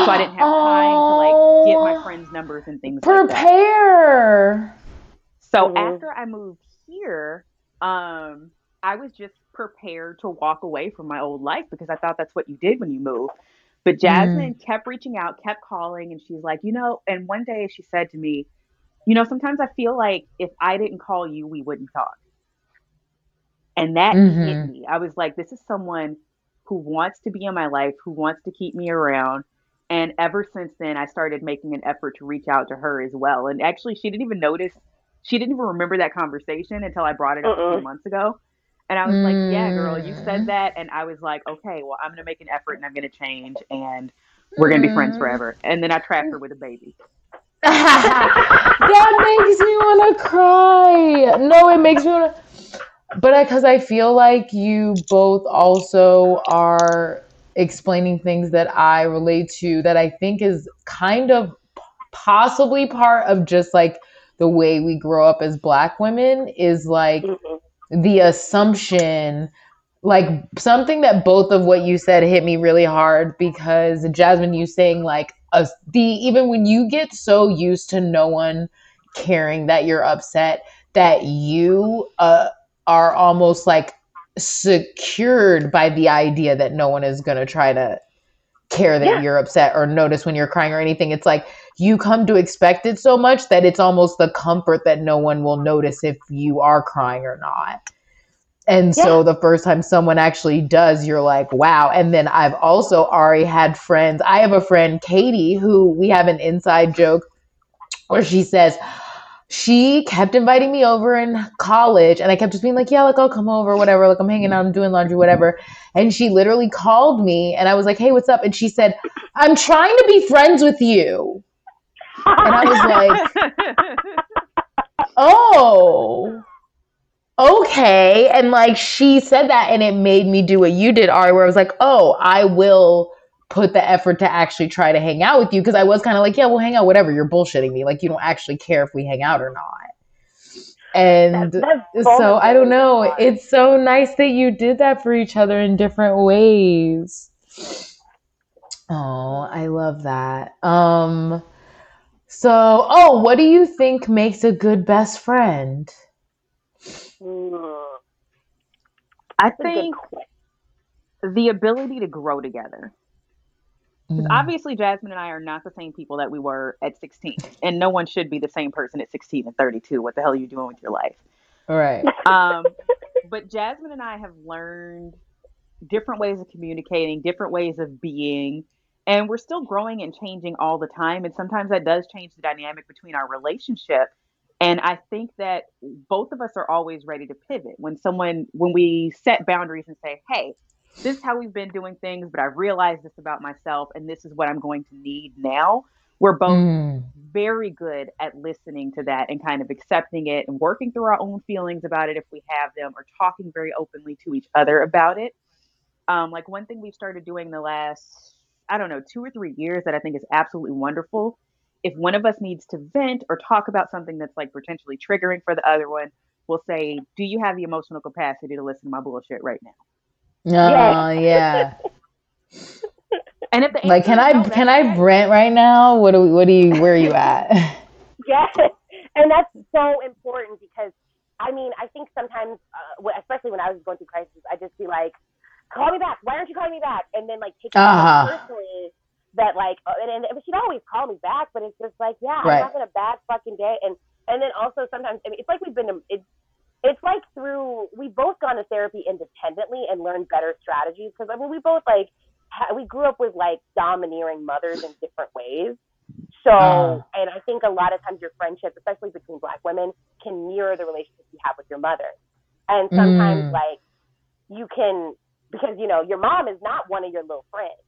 Speaker 2: so i didn't have time to like get my
Speaker 1: Oh,
Speaker 2: friends numbers and things like that
Speaker 1: Prepare.
Speaker 2: So
Speaker 3: Mhm.
Speaker 2: after I moved here, um, I was just prepared to walk away from my old life because I thought that's what you did when you move. But Jasmine kept reaching out, kept calling, and she's like, you know, and one day she said to me, you know, sometimes I feel like if I didn't call you, we wouldn't talk. And that hit
Speaker 1: Mhm.
Speaker 2: me. I was like, this is someone who wants to be in my life, who wants to keep me around. And ever since then, I started making an effort to reach out to her as well. And actually, she didn't even notice, she didn't even remember that conversation until I brought it up a few months ago. And I was like, yeah, girl, you said that. And I was like, okay, well, I'm going to make an effort and I'm going to change and we're going to be friends
Speaker 1: Mm.
Speaker 2: forever. And then I trapped her with a baby.
Speaker 1: that makes me want to cry. No, it makes me want to. But because I, feel like you both also are explaining things that I relate to that I think is kind of possibly part of just like the way we grow up as black women is like
Speaker 3: Mhm.
Speaker 1: the assumption like something that both of what you said hit me really hard because Jasmine you saying like a, the even when you get so used to no one caring that you're upset that you uh, are almost like secured by the idea that no one is going to try to care that
Speaker 3: Yeah.
Speaker 1: you're upset or notice when you're crying or anything it's like you come to expect it so much that it's almost the comfort that no one will notice if you are crying or not and so the first time someone actually does, you're like, wow. And then I've also already had friends. I have a friend, Katie, who we have an inside joke where she says, she kept inviting me over in college and I kept just being like, yeah, like I'll come over, whatever. Like I'm hanging out, I'm doing laundry, whatever. And she literally called me and I was like, hey, what's up? And she said, I'm trying to be friends with you. And I was like, oh, okay. And like she said that, and it made me do what you did, Ari, where I was like, oh, I will put the effort to actually try to hang out with you because I was kind of like, yeah, we'll hang out, whatever. You're bullshitting me. Like, you don't actually care if we hang out or not. And
Speaker 3: that's
Speaker 1: so I don't know. It's so nice that you did that for each other in different ways. Oh, I love that. Um, so, oh, what do you think makes a good best friend?
Speaker 3: Mm,
Speaker 2: I
Speaker 3: that's a good
Speaker 2: think the ability to grow together. Because
Speaker 1: Mm,
Speaker 2: obviously, Jasmine and I are not the same people that we were at 16, and no one should be the same person at 16 and 32. What the hell are you doing with your life?
Speaker 1: right.
Speaker 2: Um, but Jasmine and I have learned different ways of communicating, different ways of being, and we're still growing and changing all the time. And sometimes that does change the dynamic between our relationship. And I think that both of us are always ready to pivot when someone, when we set boundaries and say, hey, this is how we've been doing things, but I've realized this about myself, and this is what I'm going to need now. We're both
Speaker 1: Mm,
Speaker 2: very good at listening to that and kind of accepting it and working through our own feelings about it if we have them or talking very openly to each other about it. Um, like one thing we've started doing the last, I don't know, two or three years that I think is absolutely wonderful. If one of us needs to vent or talk about something that's like potentially triggering for the other one, we'll say, Do you have the emotional capacity to listen to my bullshit right now?
Speaker 1: oh, yeah.
Speaker 2: And if the
Speaker 1: Like, can I
Speaker 2: no,
Speaker 1: can I
Speaker 2: okay.
Speaker 1: rant right now? What do we, what do you where are you at?
Speaker 3: Yes, and that's so important because I mean I think sometimes, uh, especially when I was going through crisis, I just be like, "Call me back. Why aren't you calling me back?" And then like take it
Speaker 1: Uh-huh.
Speaker 3: personally that like, uh, and, and she'd always call me back, but it's just like, yeah,
Speaker 1: Right.
Speaker 3: I'm having a bad fucking day, and and then also sometimes I mean, it's like we've been it's it's like through we've both gone to therapy independently and learned better strategies because I mean we both like ha- we grew up with like domineering mothers in different ways. So,
Speaker 1: Uh.
Speaker 3: and I think a lot of times your friendship, especially between black women, can mirror the relationship you have with your mother. And sometimes,
Speaker 1: Mm.
Speaker 3: like, you can, because, you know, your mom is not one of your little friends.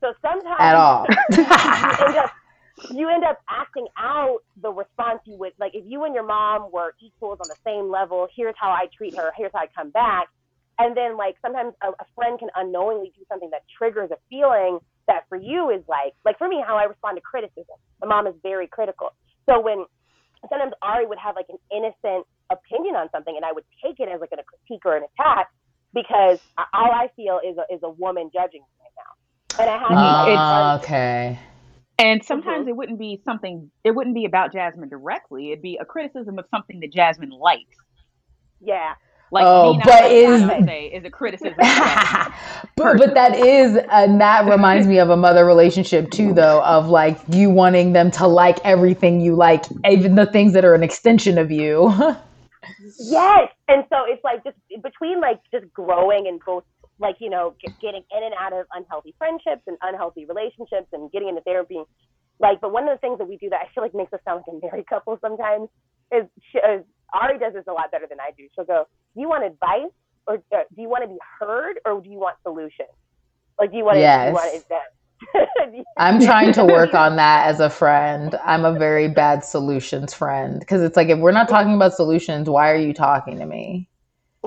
Speaker 3: So sometimes
Speaker 1: At all.
Speaker 3: you end up you end up acting out the response you would like if you and your mom were equals on the same level here's how i treat her here's how i come back. And then like sometimes a, a friend can unknowingly do something that triggers a feeling that for you is like like for me how i respond to criticism. My mom is very critical. So when sometimes ari would have like an innocent opinion on something and i would take it as like a critique or an attack because all i feel is a, is a woman judging me right now and i have to like,
Speaker 1: Ah, okay.
Speaker 2: And sometimes it wouldn't be something, it wouldn't be about Jasmine directly. It'd be a criticism of something that Jasmine likes.
Speaker 3: yeah
Speaker 2: Like
Speaker 1: Oh,
Speaker 2: me not
Speaker 1: but is-
Speaker 2: is a criticism.
Speaker 1: but, but that is and that reminds me of a mother relationship too though of like you wanting them to like everything you like even the things that are an extension of you
Speaker 3: Yes, and so it's like just between like just growing and both like you know get, getting in and out of unhealthy friendships and unhealthy relationships and getting into therapy. Like, but one of the things that we do that I feel like makes us sound like a married couple sometimes is, she, is Ari does this a lot better than I do. She'll go, "Do you want advice or uh, do you want to be heard or do you want solutions? Like, do you want to? Do
Speaker 1: Yes.
Speaker 3: you want invest?"
Speaker 1: i'm trying to work on that as a friend i'm a very bad solutions friend because it's like if we're not talking about solutions why are you talking to me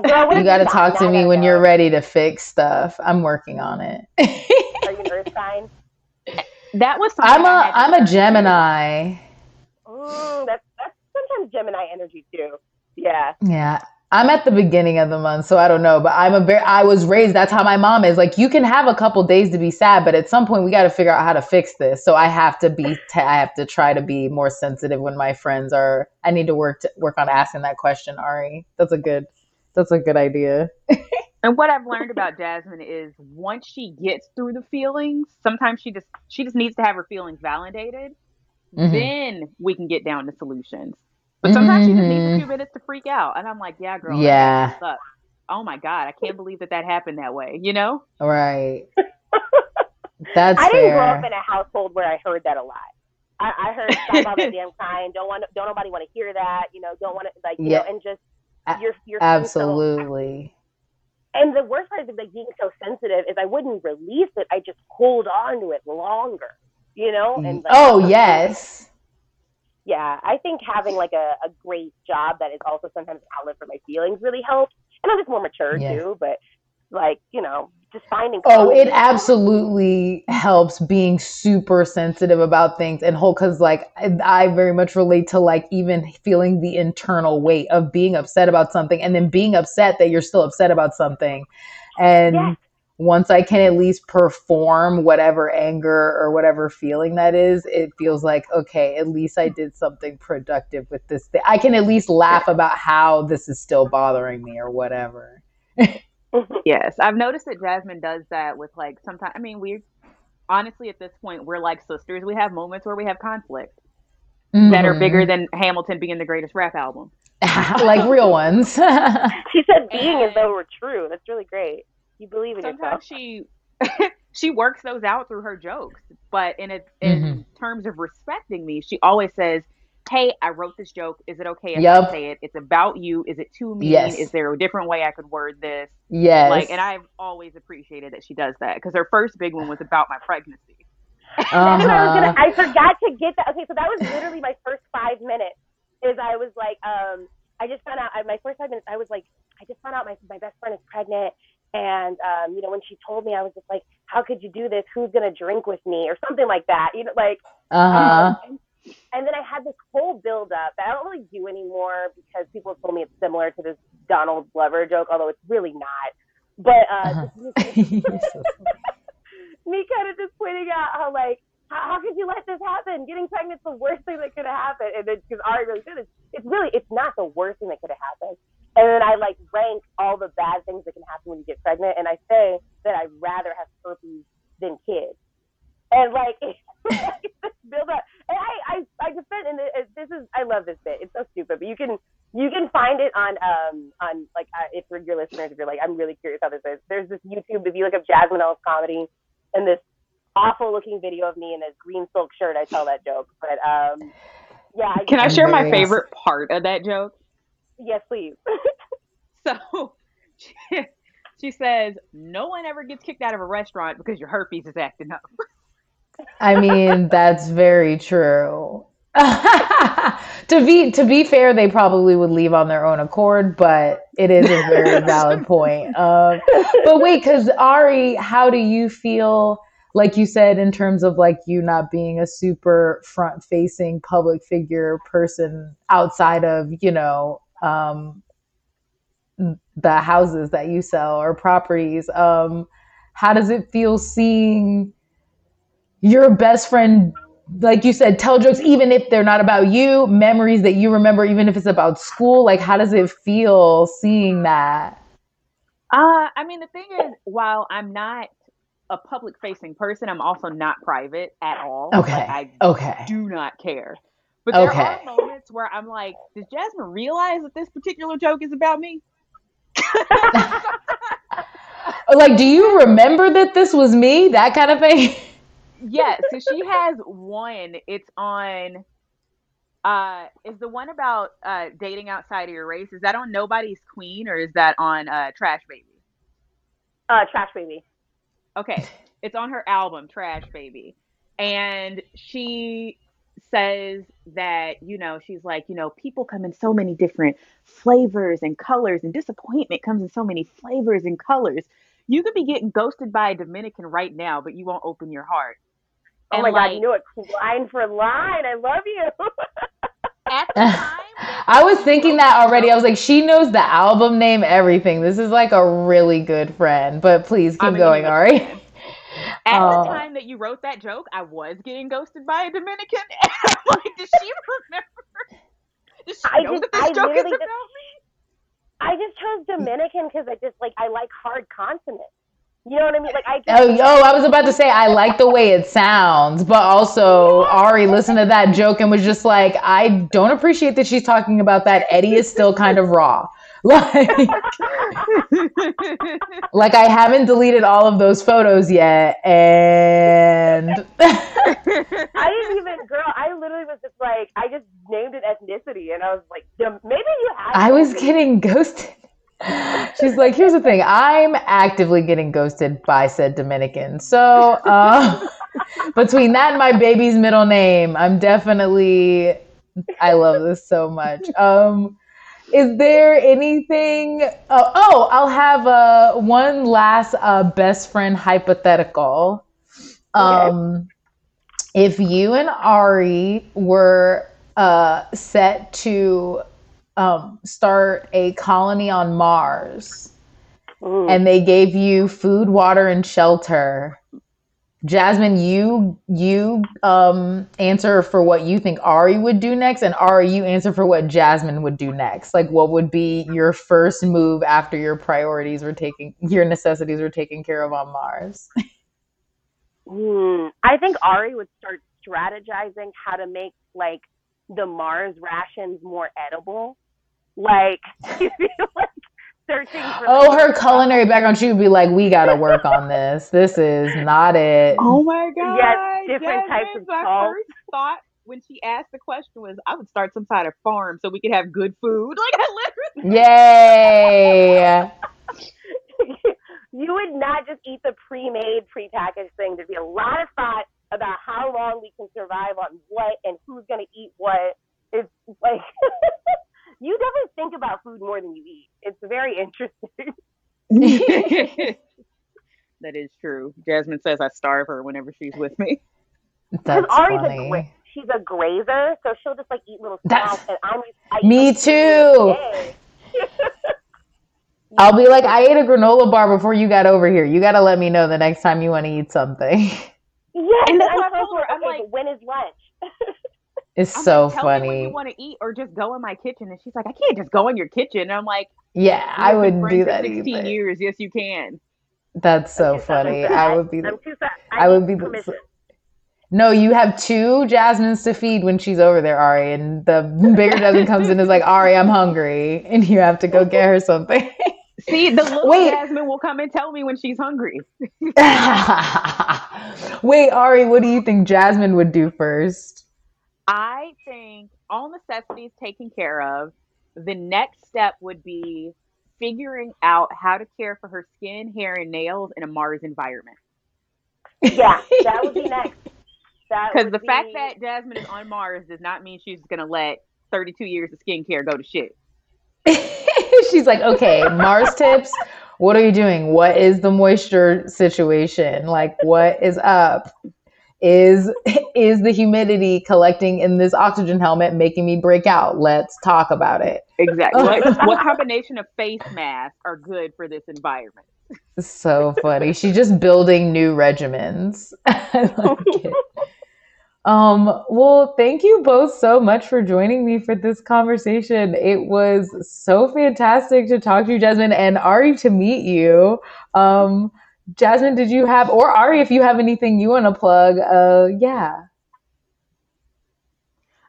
Speaker 3: Girl,
Speaker 1: you got to talk to me when
Speaker 3: know.
Speaker 1: you're ready to fix stuff i'm working on it
Speaker 3: Are you an earth sign?
Speaker 2: that was
Speaker 1: i'm a
Speaker 2: I had to
Speaker 1: i'm a gemini
Speaker 3: Mm, that's that's sometimes Gemini energy too. Yeah.
Speaker 1: Yeah. I'm at the beginning of the month, so I don't know. But I'm a very, I was raised, that's how my mom is. Like, you can have a couple days to be sad, but at some point we got to figure out how to fix this. So I have to be, t- I have to try to be more sensitive when my friends are, I need to work, to, work on asking that question, Ari. That's a good, that's a good idea.
Speaker 2: And what I've learned about Jasmine is once she gets through the feelings, sometimes she just she just needs to have her feelings validated.
Speaker 1: Mhm.
Speaker 2: Then we can get down to solutions. But sometimes she just needs a
Speaker 1: Mhm.
Speaker 2: few minutes to freak out, and I'm like, yeah, girl,
Speaker 1: Yeah.
Speaker 2: actually. Oh my god, I can't believe that that happened that way. You know?
Speaker 1: Right. That's
Speaker 3: I didn't grow up in a household where I heard that a lot. I, I heard stop all that damn crying. Don't want. Don't nobody want to hear that. You know. Don't want to like. You
Speaker 1: Yeah.
Speaker 3: know, and just
Speaker 1: A-
Speaker 3: you're you're being so-
Speaker 1: Absolutely.
Speaker 3: and the worst part of like being so sensitive is I wouldn't release it. I just hold on to it longer. You know. Mm-hmm. And like,
Speaker 1: Oh, yes.
Speaker 3: yeah, I think having like a, a great job that is also sometimes an outlet for my feelings really helps. And I'm just more mature
Speaker 1: Yeah.
Speaker 3: too, but like, you know, just finding
Speaker 1: Oh, it absolutely helps being super sensitive about things and whole because like I, I very much relate to like even feeling the internal weight of being upset about something and then being upset that you're still upset about something. And
Speaker 3: Yes.
Speaker 1: once I can at least perform whatever anger or whatever feeling that is, it feels like, okay, at least I did something productive with this thing. I can at least laugh about how this is still bothering me or whatever.
Speaker 2: Yes, I've noticed that Jasmine does that with like sometimes. I mean, we honestly at this point we're like sisters. We have moments where we have conflict that are bigger mm-hmm. than Hamilton being the greatest rap album.
Speaker 1: like real ones.
Speaker 3: She said being as though we're true. That's really great. You believe in yourself.
Speaker 2: Sometimes she she works those out through her jokes, but in a, in mm-hmm. terms of respecting me, she always says, "Hey, I wrote this joke. Is it okay if
Speaker 1: Yup.
Speaker 2: I say it? It's about you. Is it too mean?
Speaker 1: Yes.
Speaker 2: Is there a different way I could word this?"
Speaker 1: yes.
Speaker 2: Like, and I've always appreciated that she does that because her first big one was about my pregnancy.
Speaker 3: That's what I was
Speaker 1: uh-huh.
Speaker 3: gonna. I forgot to get that. Okay, so that was literally my first five minutes. Is I was like, um, I just found out. I, my first five minutes, I was like, I just found out my my best friend is pregnant, and um, you know, when she told me, I was just like, how could you do this? Who's gonna drink with me, or something like that? You know, like.
Speaker 1: Uh-huh.
Speaker 3: Um, and, then I had this whole build up that I don't really do anymore because people have told me it's similar to this Donald Glover joke, although it's really not. But uh,
Speaker 1: Uh-huh.
Speaker 3: me- kind of just pointing out how like how, how could you let this happen? Getting pregnant's the worst thing that could have happened. And then because Ari really said it, it's really it's not the worst thing that could have happened. And then I like rank all the bad things that can happen when you get pregnant, and I say that I'd rather have herpes than kids. And like build up, and I I I defend and it, this is I love this bit. It's so stupid, but you can you can find it on um on like uh, if for your listeners if you're like I'm really curious how this is. There's this YouTube if you look up Jasmine Ellis comedy and this awful looking video of me in a green silk shirt. I tell that joke, but um yeah. I,
Speaker 2: Can I share my favorite part of that joke?
Speaker 3: Yes, please.
Speaker 2: So she, she says, No one ever gets kicked out of a restaurant because your herpes is acting up.
Speaker 1: I mean, that's very true. to be to be fair, they probably would leave on their own accord, but it is a very valid point. Um, but wait, because Ari, how do you feel? Like you said, in terms of like you not being a super front facing public figure person outside of you know um, the houses that you sell or properties. Um, how does it feel seeing your best friend, like you said, tell jokes, even if they're not about you, memories that you remember, even if it's about school? Like, how does it feel seeing that?
Speaker 2: Uh, I mean, the thing is, while I'm not a public facing person, I'm also not private at all.
Speaker 1: Okay.
Speaker 2: Like, I
Speaker 1: Okay.
Speaker 2: do not care. But there
Speaker 1: Okay.
Speaker 2: are moments where I'm like, does Jasmine realize that this particular joke is about me?
Speaker 1: Like, do you remember that this was me? That kind of thing?
Speaker 2: Yes. So she has one. It's on. Uh, is the one about uh dating outside of your race? Is that on Nobody's Queen or is that on uh Trash Baby?
Speaker 3: Uh, trash baby.
Speaker 2: Okay, it's on her album Trash Baby, and she says that you know she's like you know people come in so many different flavors and colors, and disappointment comes in so many flavors and colors. You could be getting ghosted by a Dominican right now, but you won't open your heart.
Speaker 3: Oh
Speaker 2: And,
Speaker 3: my god, you know it line for line. I love you.
Speaker 2: At the time,
Speaker 1: I was thinking that already. I was like, she knows the album name, everything. This is like a really good friend. But please keep
Speaker 2: I'm
Speaker 1: going,
Speaker 2: huge
Speaker 1: Ari.
Speaker 2: At
Speaker 1: Oh.
Speaker 2: the time that you wrote that joke, I was getting ghosted by a Dominican. And I'm like, does she remember? Does she
Speaker 3: I
Speaker 2: know
Speaker 3: just-
Speaker 2: that this
Speaker 3: I
Speaker 2: joke is
Speaker 3: literally
Speaker 2: about
Speaker 3: just-
Speaker 2: me?
Speaker 3: I just chose Dominican because I just like I like hard consonants. You know what I mean? Like I
Speaker 1: Oh, oh, I was about to say I like the way it sounds, but also Ari listened to that joke and was just like, I don't appreciate that she's talking about that. Eddie is still kind of raw. Like, like I haven't deleted all of those photos yet, and
Speaker 3: I didn't even, girl. I literally was just like, I just named it ethnicity, and I was like, maybe you have.
Speaker 1: I was getting ghosted. She's like, here's the thing. I'm actively getting ghosted by said Dominican. So uh, between that and my baby's middle name, I'm definitely I love this so much. Um, is there anything? Oh, oh I'll have uh, one last uh, best friend hypothetical. Um, If you and Ari were uh, set to um, start a colony on Mars,
Speaker 3: Mm.
Speaker 1: and they gave you food, water, and shelter. Jasmine, you you um answer for what you think Ari would do next, and Ari, you answer for what Jasmine would do next. Like, what would be your first move after your priorities were taken, your necessities were taken care of on Mars?
Speaker 3: Hmm. I think Ari would start strategizing how to make like the Mars rations more edible. Like, like searching for.
Speaker 1: Oh,
Speaker 3: like,
Speaker 1: her culinary background, she would be like, "We got to work on this. This is not it."
Speaker 2: Oh my god!
Speaker 3: Yes, different types of
Speaker 2: my
Speaker 3: salt.
Speaker 2: first thought when she asked the question was, I would start some kind of farm so we could have good food. Like I literally.
Speaker 1: Yay!
Speaker 3: you would not just eat the pre-made, pre-packaged thing. There'd be a lot of thought about how long we can survive on what and who's going to eat what. It's like you definitely think about food more than you eat. It's very interesting.
Speaker 2: that is true. Jasmine says I starve her whenever she's with me.
Speaker 1: That's
Speaker 3: Ari's a gra- she's a grazer, so she'll just like eat little
Speaker 1: That's-
Speaker 3: snacks. And I'm I
Speaker 1: Me
Speaker 3: like,
Speaker 1: too. I'll be like, I ate a granola bar before you got over here. You got to let me know the next time you want to eat something.
Speaker 3: Yes,
Speaker 2: And that's
Speaker 3: I'm
Speaker 2: what I'm, I'm
Speaker 3: okay,
Speaker 2: like-
Speaker 3: when is lunch?
Speaker 1: It's
Speaker 2: I'm
Speaker 1: so
Speaker 2: like, Tell me what
Speaker 1: funny.
Speaker 2: you want to eat, or just go in my kitchen. And she's like, I can't just go in your kitchen. And I'm like,
Speaker 1: Yeah, I wouldn't
Speaker 2: friends
Speaker 1: do
Speaker 2: for
Speaker 1: that
Speaker 2: 16
Speaker 1: either.
Speaker 2: years. Yes, you can.
Speaker 1: That's so
Speaker 3: I'm too sad.
Speaker 1: funny. I would be
Speaker 3: I'm
Speaker 1: the,
Speaker 3: too.
Speaker 1: I would be the- No, you have two Jasmines to feed when she's over there, Ari. And the bigger Jasmine comes in and is like, Ari, I'm hungry. And you have to go get her something.
Speaker 2: See, the little
Speaker 1: Wait.
Speaker 2: Jasmine will come and tell me when she's hungry.
Speaker 1: Wait, Ari, what do you think Jasmine would do first?
Speaker 2: I think all necessities taken care of. The next step would be figuring out how to care for her skin, hair, and nails in a Mars environment.
Speaker 3: Yeah, that would be next.
Speaker 2: Because
Speaker 3: would
Speaker 2: the fact that Jasmine is on Mars does not mean she's going to let 32 years of skincare go to shit.
Speaker 1: She's like, okay, Mars tips. What are you doing? What is the moisture situation? Like, what is up? Is is the humidity collecting in this oxygen helmet making me break out? Let's talk about it.
Speaker 2: Exactly. what, what combination of face masks are good for this environment?
Speaker 1: So funny. She's just building new regimens. I like it. Um, well, thank you both so much for joining me for this conversation. It was so fantastic to talk to you, Jasmine, and Ari to meet you. Um, Jasmine, did you have, or Ari, if you have anything you want to plug, uh, yeah.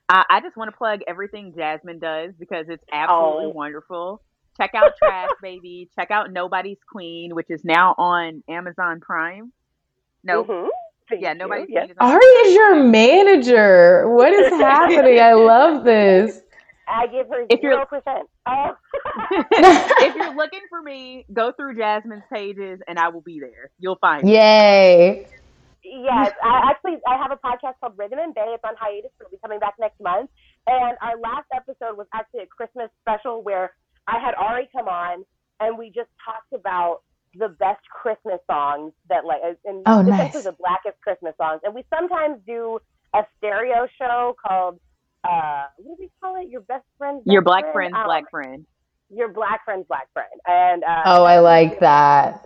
Speaker 2: I, I just want to plug everything Jasmine does because it's absolutely
Speaker 3: Oh.
Speaker 2: wonderful. Check out Trash Baby. Check out Nobody's Queen, which is now on Amazon Prime. No,
Speaker 3: Mhm. Thank
Speaker 2: yeah,
Speaker 3: you.
Speaker 2: Nobody's
Speaker 3: Yes.
Speaker 2: Queen is on
Speaker 1: Ari is your manager. What is happening? I love this.
Speaker 3: I give her
Speaker 2: If you're-
Speaker 3: zero percent. Oh.
Speaker 2: if you're looking for me, go through Jasmine's pages and I will be there. You'll find me.
Speaker 1: Yay.
Speaker 3: Yes, I actually I have a podcast called Rhythm and Bay. It's on hiatus, but it'll be coming back next month. And our last episode was actually a Christmas special where I had Ari come on and we just talked about the best Christmas songs that like uh, and
Speaker 1: Oh,
Speaker 3: essentially
Speaker 1: nice.
Speaker 3: the blackest Christmas songs. And we sometimes do a stereo show called uh what do we call it? Your best friend's
Speaker 2: Your black
Speaker 3: friend?
Speaker 2: friend's
Speaker 3: I
Speaker 2: black friend.
Speaker 3: Your black friend's black friend. And uh
Speaker 1: Oh, I like that.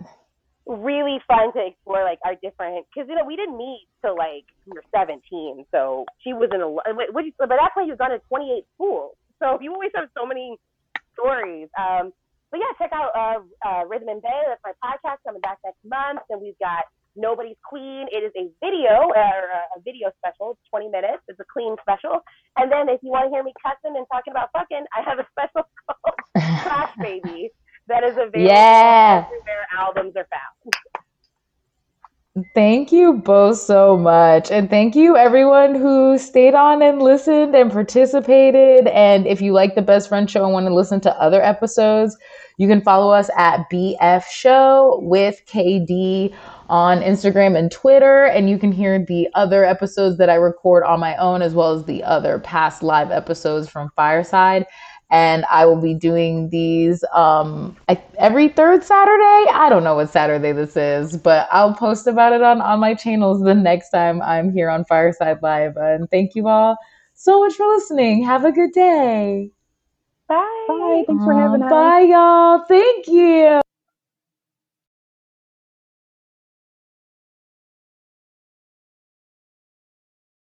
Speaker 3: really fun to explore like our different because you know we didn't meet till like we were 17 so she was in a lo- what what you by that point you was gone to 28 schools so you always have so many stories um but yeah check out uh, uh rhythm and bay that's my podcast coming back next month and we've got nobody's queen it is a video or a video special it's 20 minutes it's a clean special and then if you want to hear me cussing and talking about fucking i have a special called trash baby that is available
Speaker 1: Yeah.
Speaker 3: everywhere albums are found
Speaker 1: Thank you both so much. And thank you everyone who stayed on and listened and participated. And if you like the Best Friend Show and want to listen to other episodes, you can follow us at BF Show with KD on Instagram and Twitter. And you can hear the other episodes that I record on my own, as well as the other past live episodes from Fireside. And I will be doing these um, every third Saturday. I don't know what Saturday this is, but I'll post about it on, on my channels the next time I'm here on Fireside Live. And thank you all so much for listening. Have a good day.
Speaker 3: Bye.
Speaker 2: Bye. Thanks for having us.
Speaker 1: Bye, y'all. Thank you.